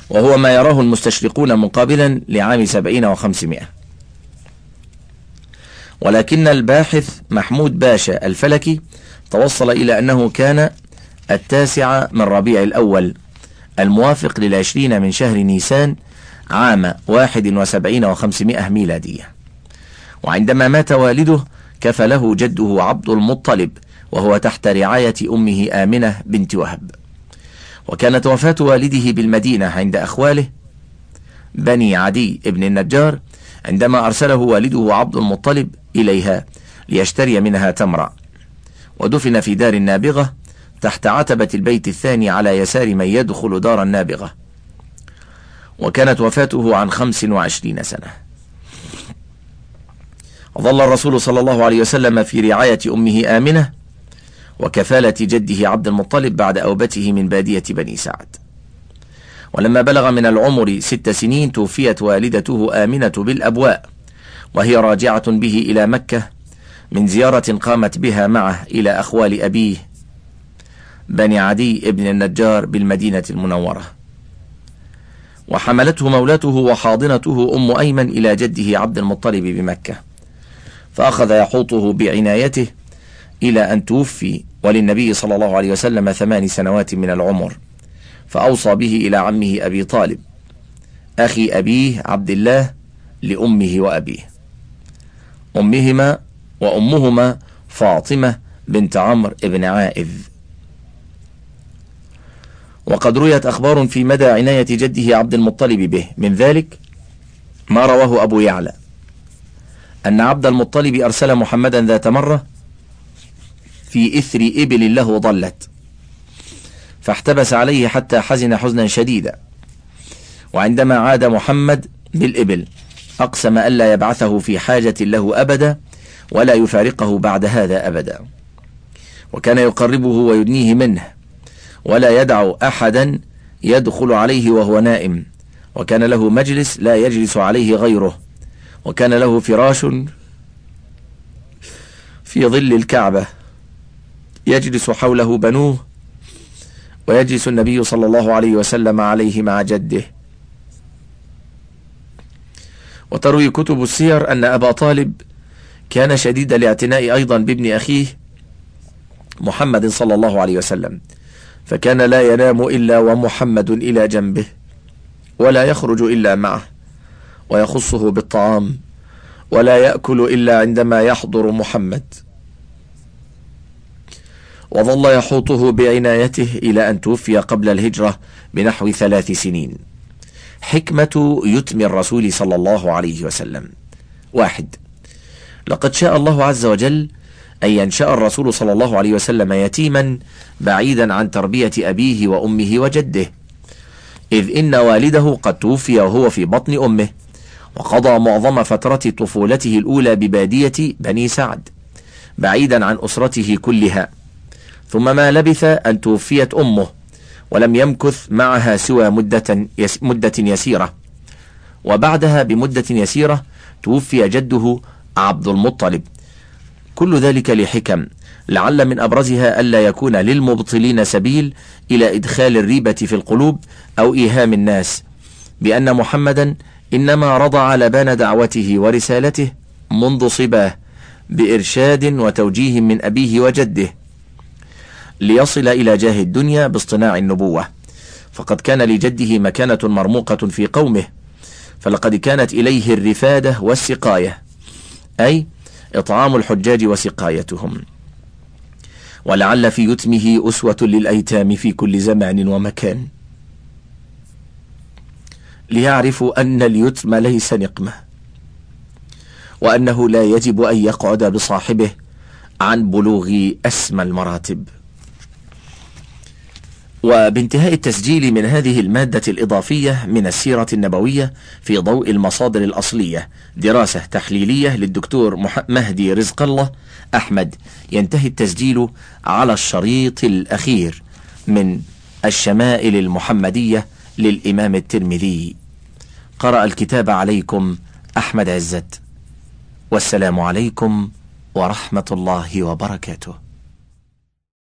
وهو ما يراه المستشرقون مقابلا لعام سبعين وخمسمائة. ولكن الباحث محمود باشا الفلكي توصل إلى أنه كان التاسع من ربيع الأول الموافق للعشرين من شهر نيسان عام واحد وسبعين وخمسمائة ميلادية. وعندما مات والده كفله جده عبد المطلب وهو تحت رعاية أمه آمنة بنت وهب. وكانت وفاة والده بالمدينة عند أخواله بني عدي ابن النجار عندما أرسله والده عبد المطلب إليها ليشتري منها تمرا. ودفن في دار النابغة تحت عتبة البيت الثاني على يسار من يدخل دار النابغة. وكانت وفاته عن خمس وعشرين سنة. ظل الرسول صلى الله عليه وسلم في رعاية أمه آمنة وكفالة جده عبد المطلب بعد أوبته من بادية بني سعد. ولما بلغ من العمر ست سنين توفيت والدته آمنة بالأبواء وهي راجعة به إلى مكة من زيارة قامت بها معه إلى أخوال أبيه بني عدي ابن النجار بالمدينة المنورة. وحملته مولاته وحاضنته أم أيمن إلى جده عبد المطلب بمكة. فأخذ يحوطه بعنايته إلى أن توفي وللنبي صلى الله عليه وسلم ثمان سنوات من العمر فأوصى به إلى عمه أبي طالب أخي أبيه عبد الله لأمه وأبيه أمهما وأمهما فاطمة بنت عمرو بن عائذ. وقد رويت أخبار في مدى عناية جده عبد المطلب به. من ذلك ما رواه أبو يعلى أن عبد المطلب أرسل محمدا ذات مرة في إثر إبل له ضلت. فاحتبس عليه حتى حزن حزنا شديدا. وعندما عاد محمد بالإبل أقسم ألا يبعثه في حاجة له أبدا ولا يفارقه بعد هذا أبدا. وكان يقربه ويدنيه منه ولا يدع أحدا يدخل عليه وهو نائم. وكان له مجلس لا يجلس عليه غيره. وكان له فراش في ظل الكعبة. يجلس حوله بنوه ويجلس النبي صلى الله عليه وسلم عليه مع جده. وتروي كتب السير أن أبا طالب كان شديد الاعتناء أيضا بابن أخيه محمد صلى الله عليه وسلم فكان لا ينام إلا ومحمد إلى جنبه ولا يخرج إلا معه ويخصه بالطعام ولا يأكل إلا عندما يحضر محمد. وظل يحوطه بعنايته إلى أن توفي قبل الهجرة بنحو ثلاث سنين. حكمة يتم الرسول صلى الله عليه وسلم. واحد لقد شاء الله عز وجل أن ينشأ الرسول صلى الله عليه وسلم يتيما بعيدا عن تربية أبيه وأمه وجده إذ إن والده قد توفي وهو في بطن أمه وقضى معظم فترة طفولته الأولى ببادية بني سعد بعيدا عن أسرته كلها. ثم ما لبث أن توفيت أمه ولم يمكث معها سوى مدة, يس مدة يسيرة. وبعدها بمدة يسيرة توفي جده عبد المطلب. كل ذلك لحكم لعل من أبرزها ألا يكون للمبطلين سبيل إلى إدخال الريبة في القلوب أو إيهام الناس بأن محمدا إنما رضع لبان دعوته ورسالته منذ صباه بإرشاد وتوجيه من أبيه وجده. ليصل إلى جاه الدنيا باصطناع النبوة. فقد كان لجده مكانة مرموقة في قومه فلقد كانت إليه الرفادة والسقاية أي إطعام الحجاج وسقايتهم. ولعل في يتمه أسوة للأيتام في كل زمان ومكان. ليعرفوا أن اليتم ليس نقمة وأنه لا يجب أن يقعد بصاحبه عن بلوغ أسمى المراتب. وبانتهاء التسجيل من هذه المادة الإضافية من السيرة النبوية في ضوء المصادر الأصلية دراسة تحليلية للدكتور مهدي رزق الله أحمد. ينتهي التسجيل على الشريط الأخير من الشمائل المحمدية للإمام الترمذي. قرأ الكتاب عليكم أحمد عزت. والسلام عليكم ورحمة الله وبركاته.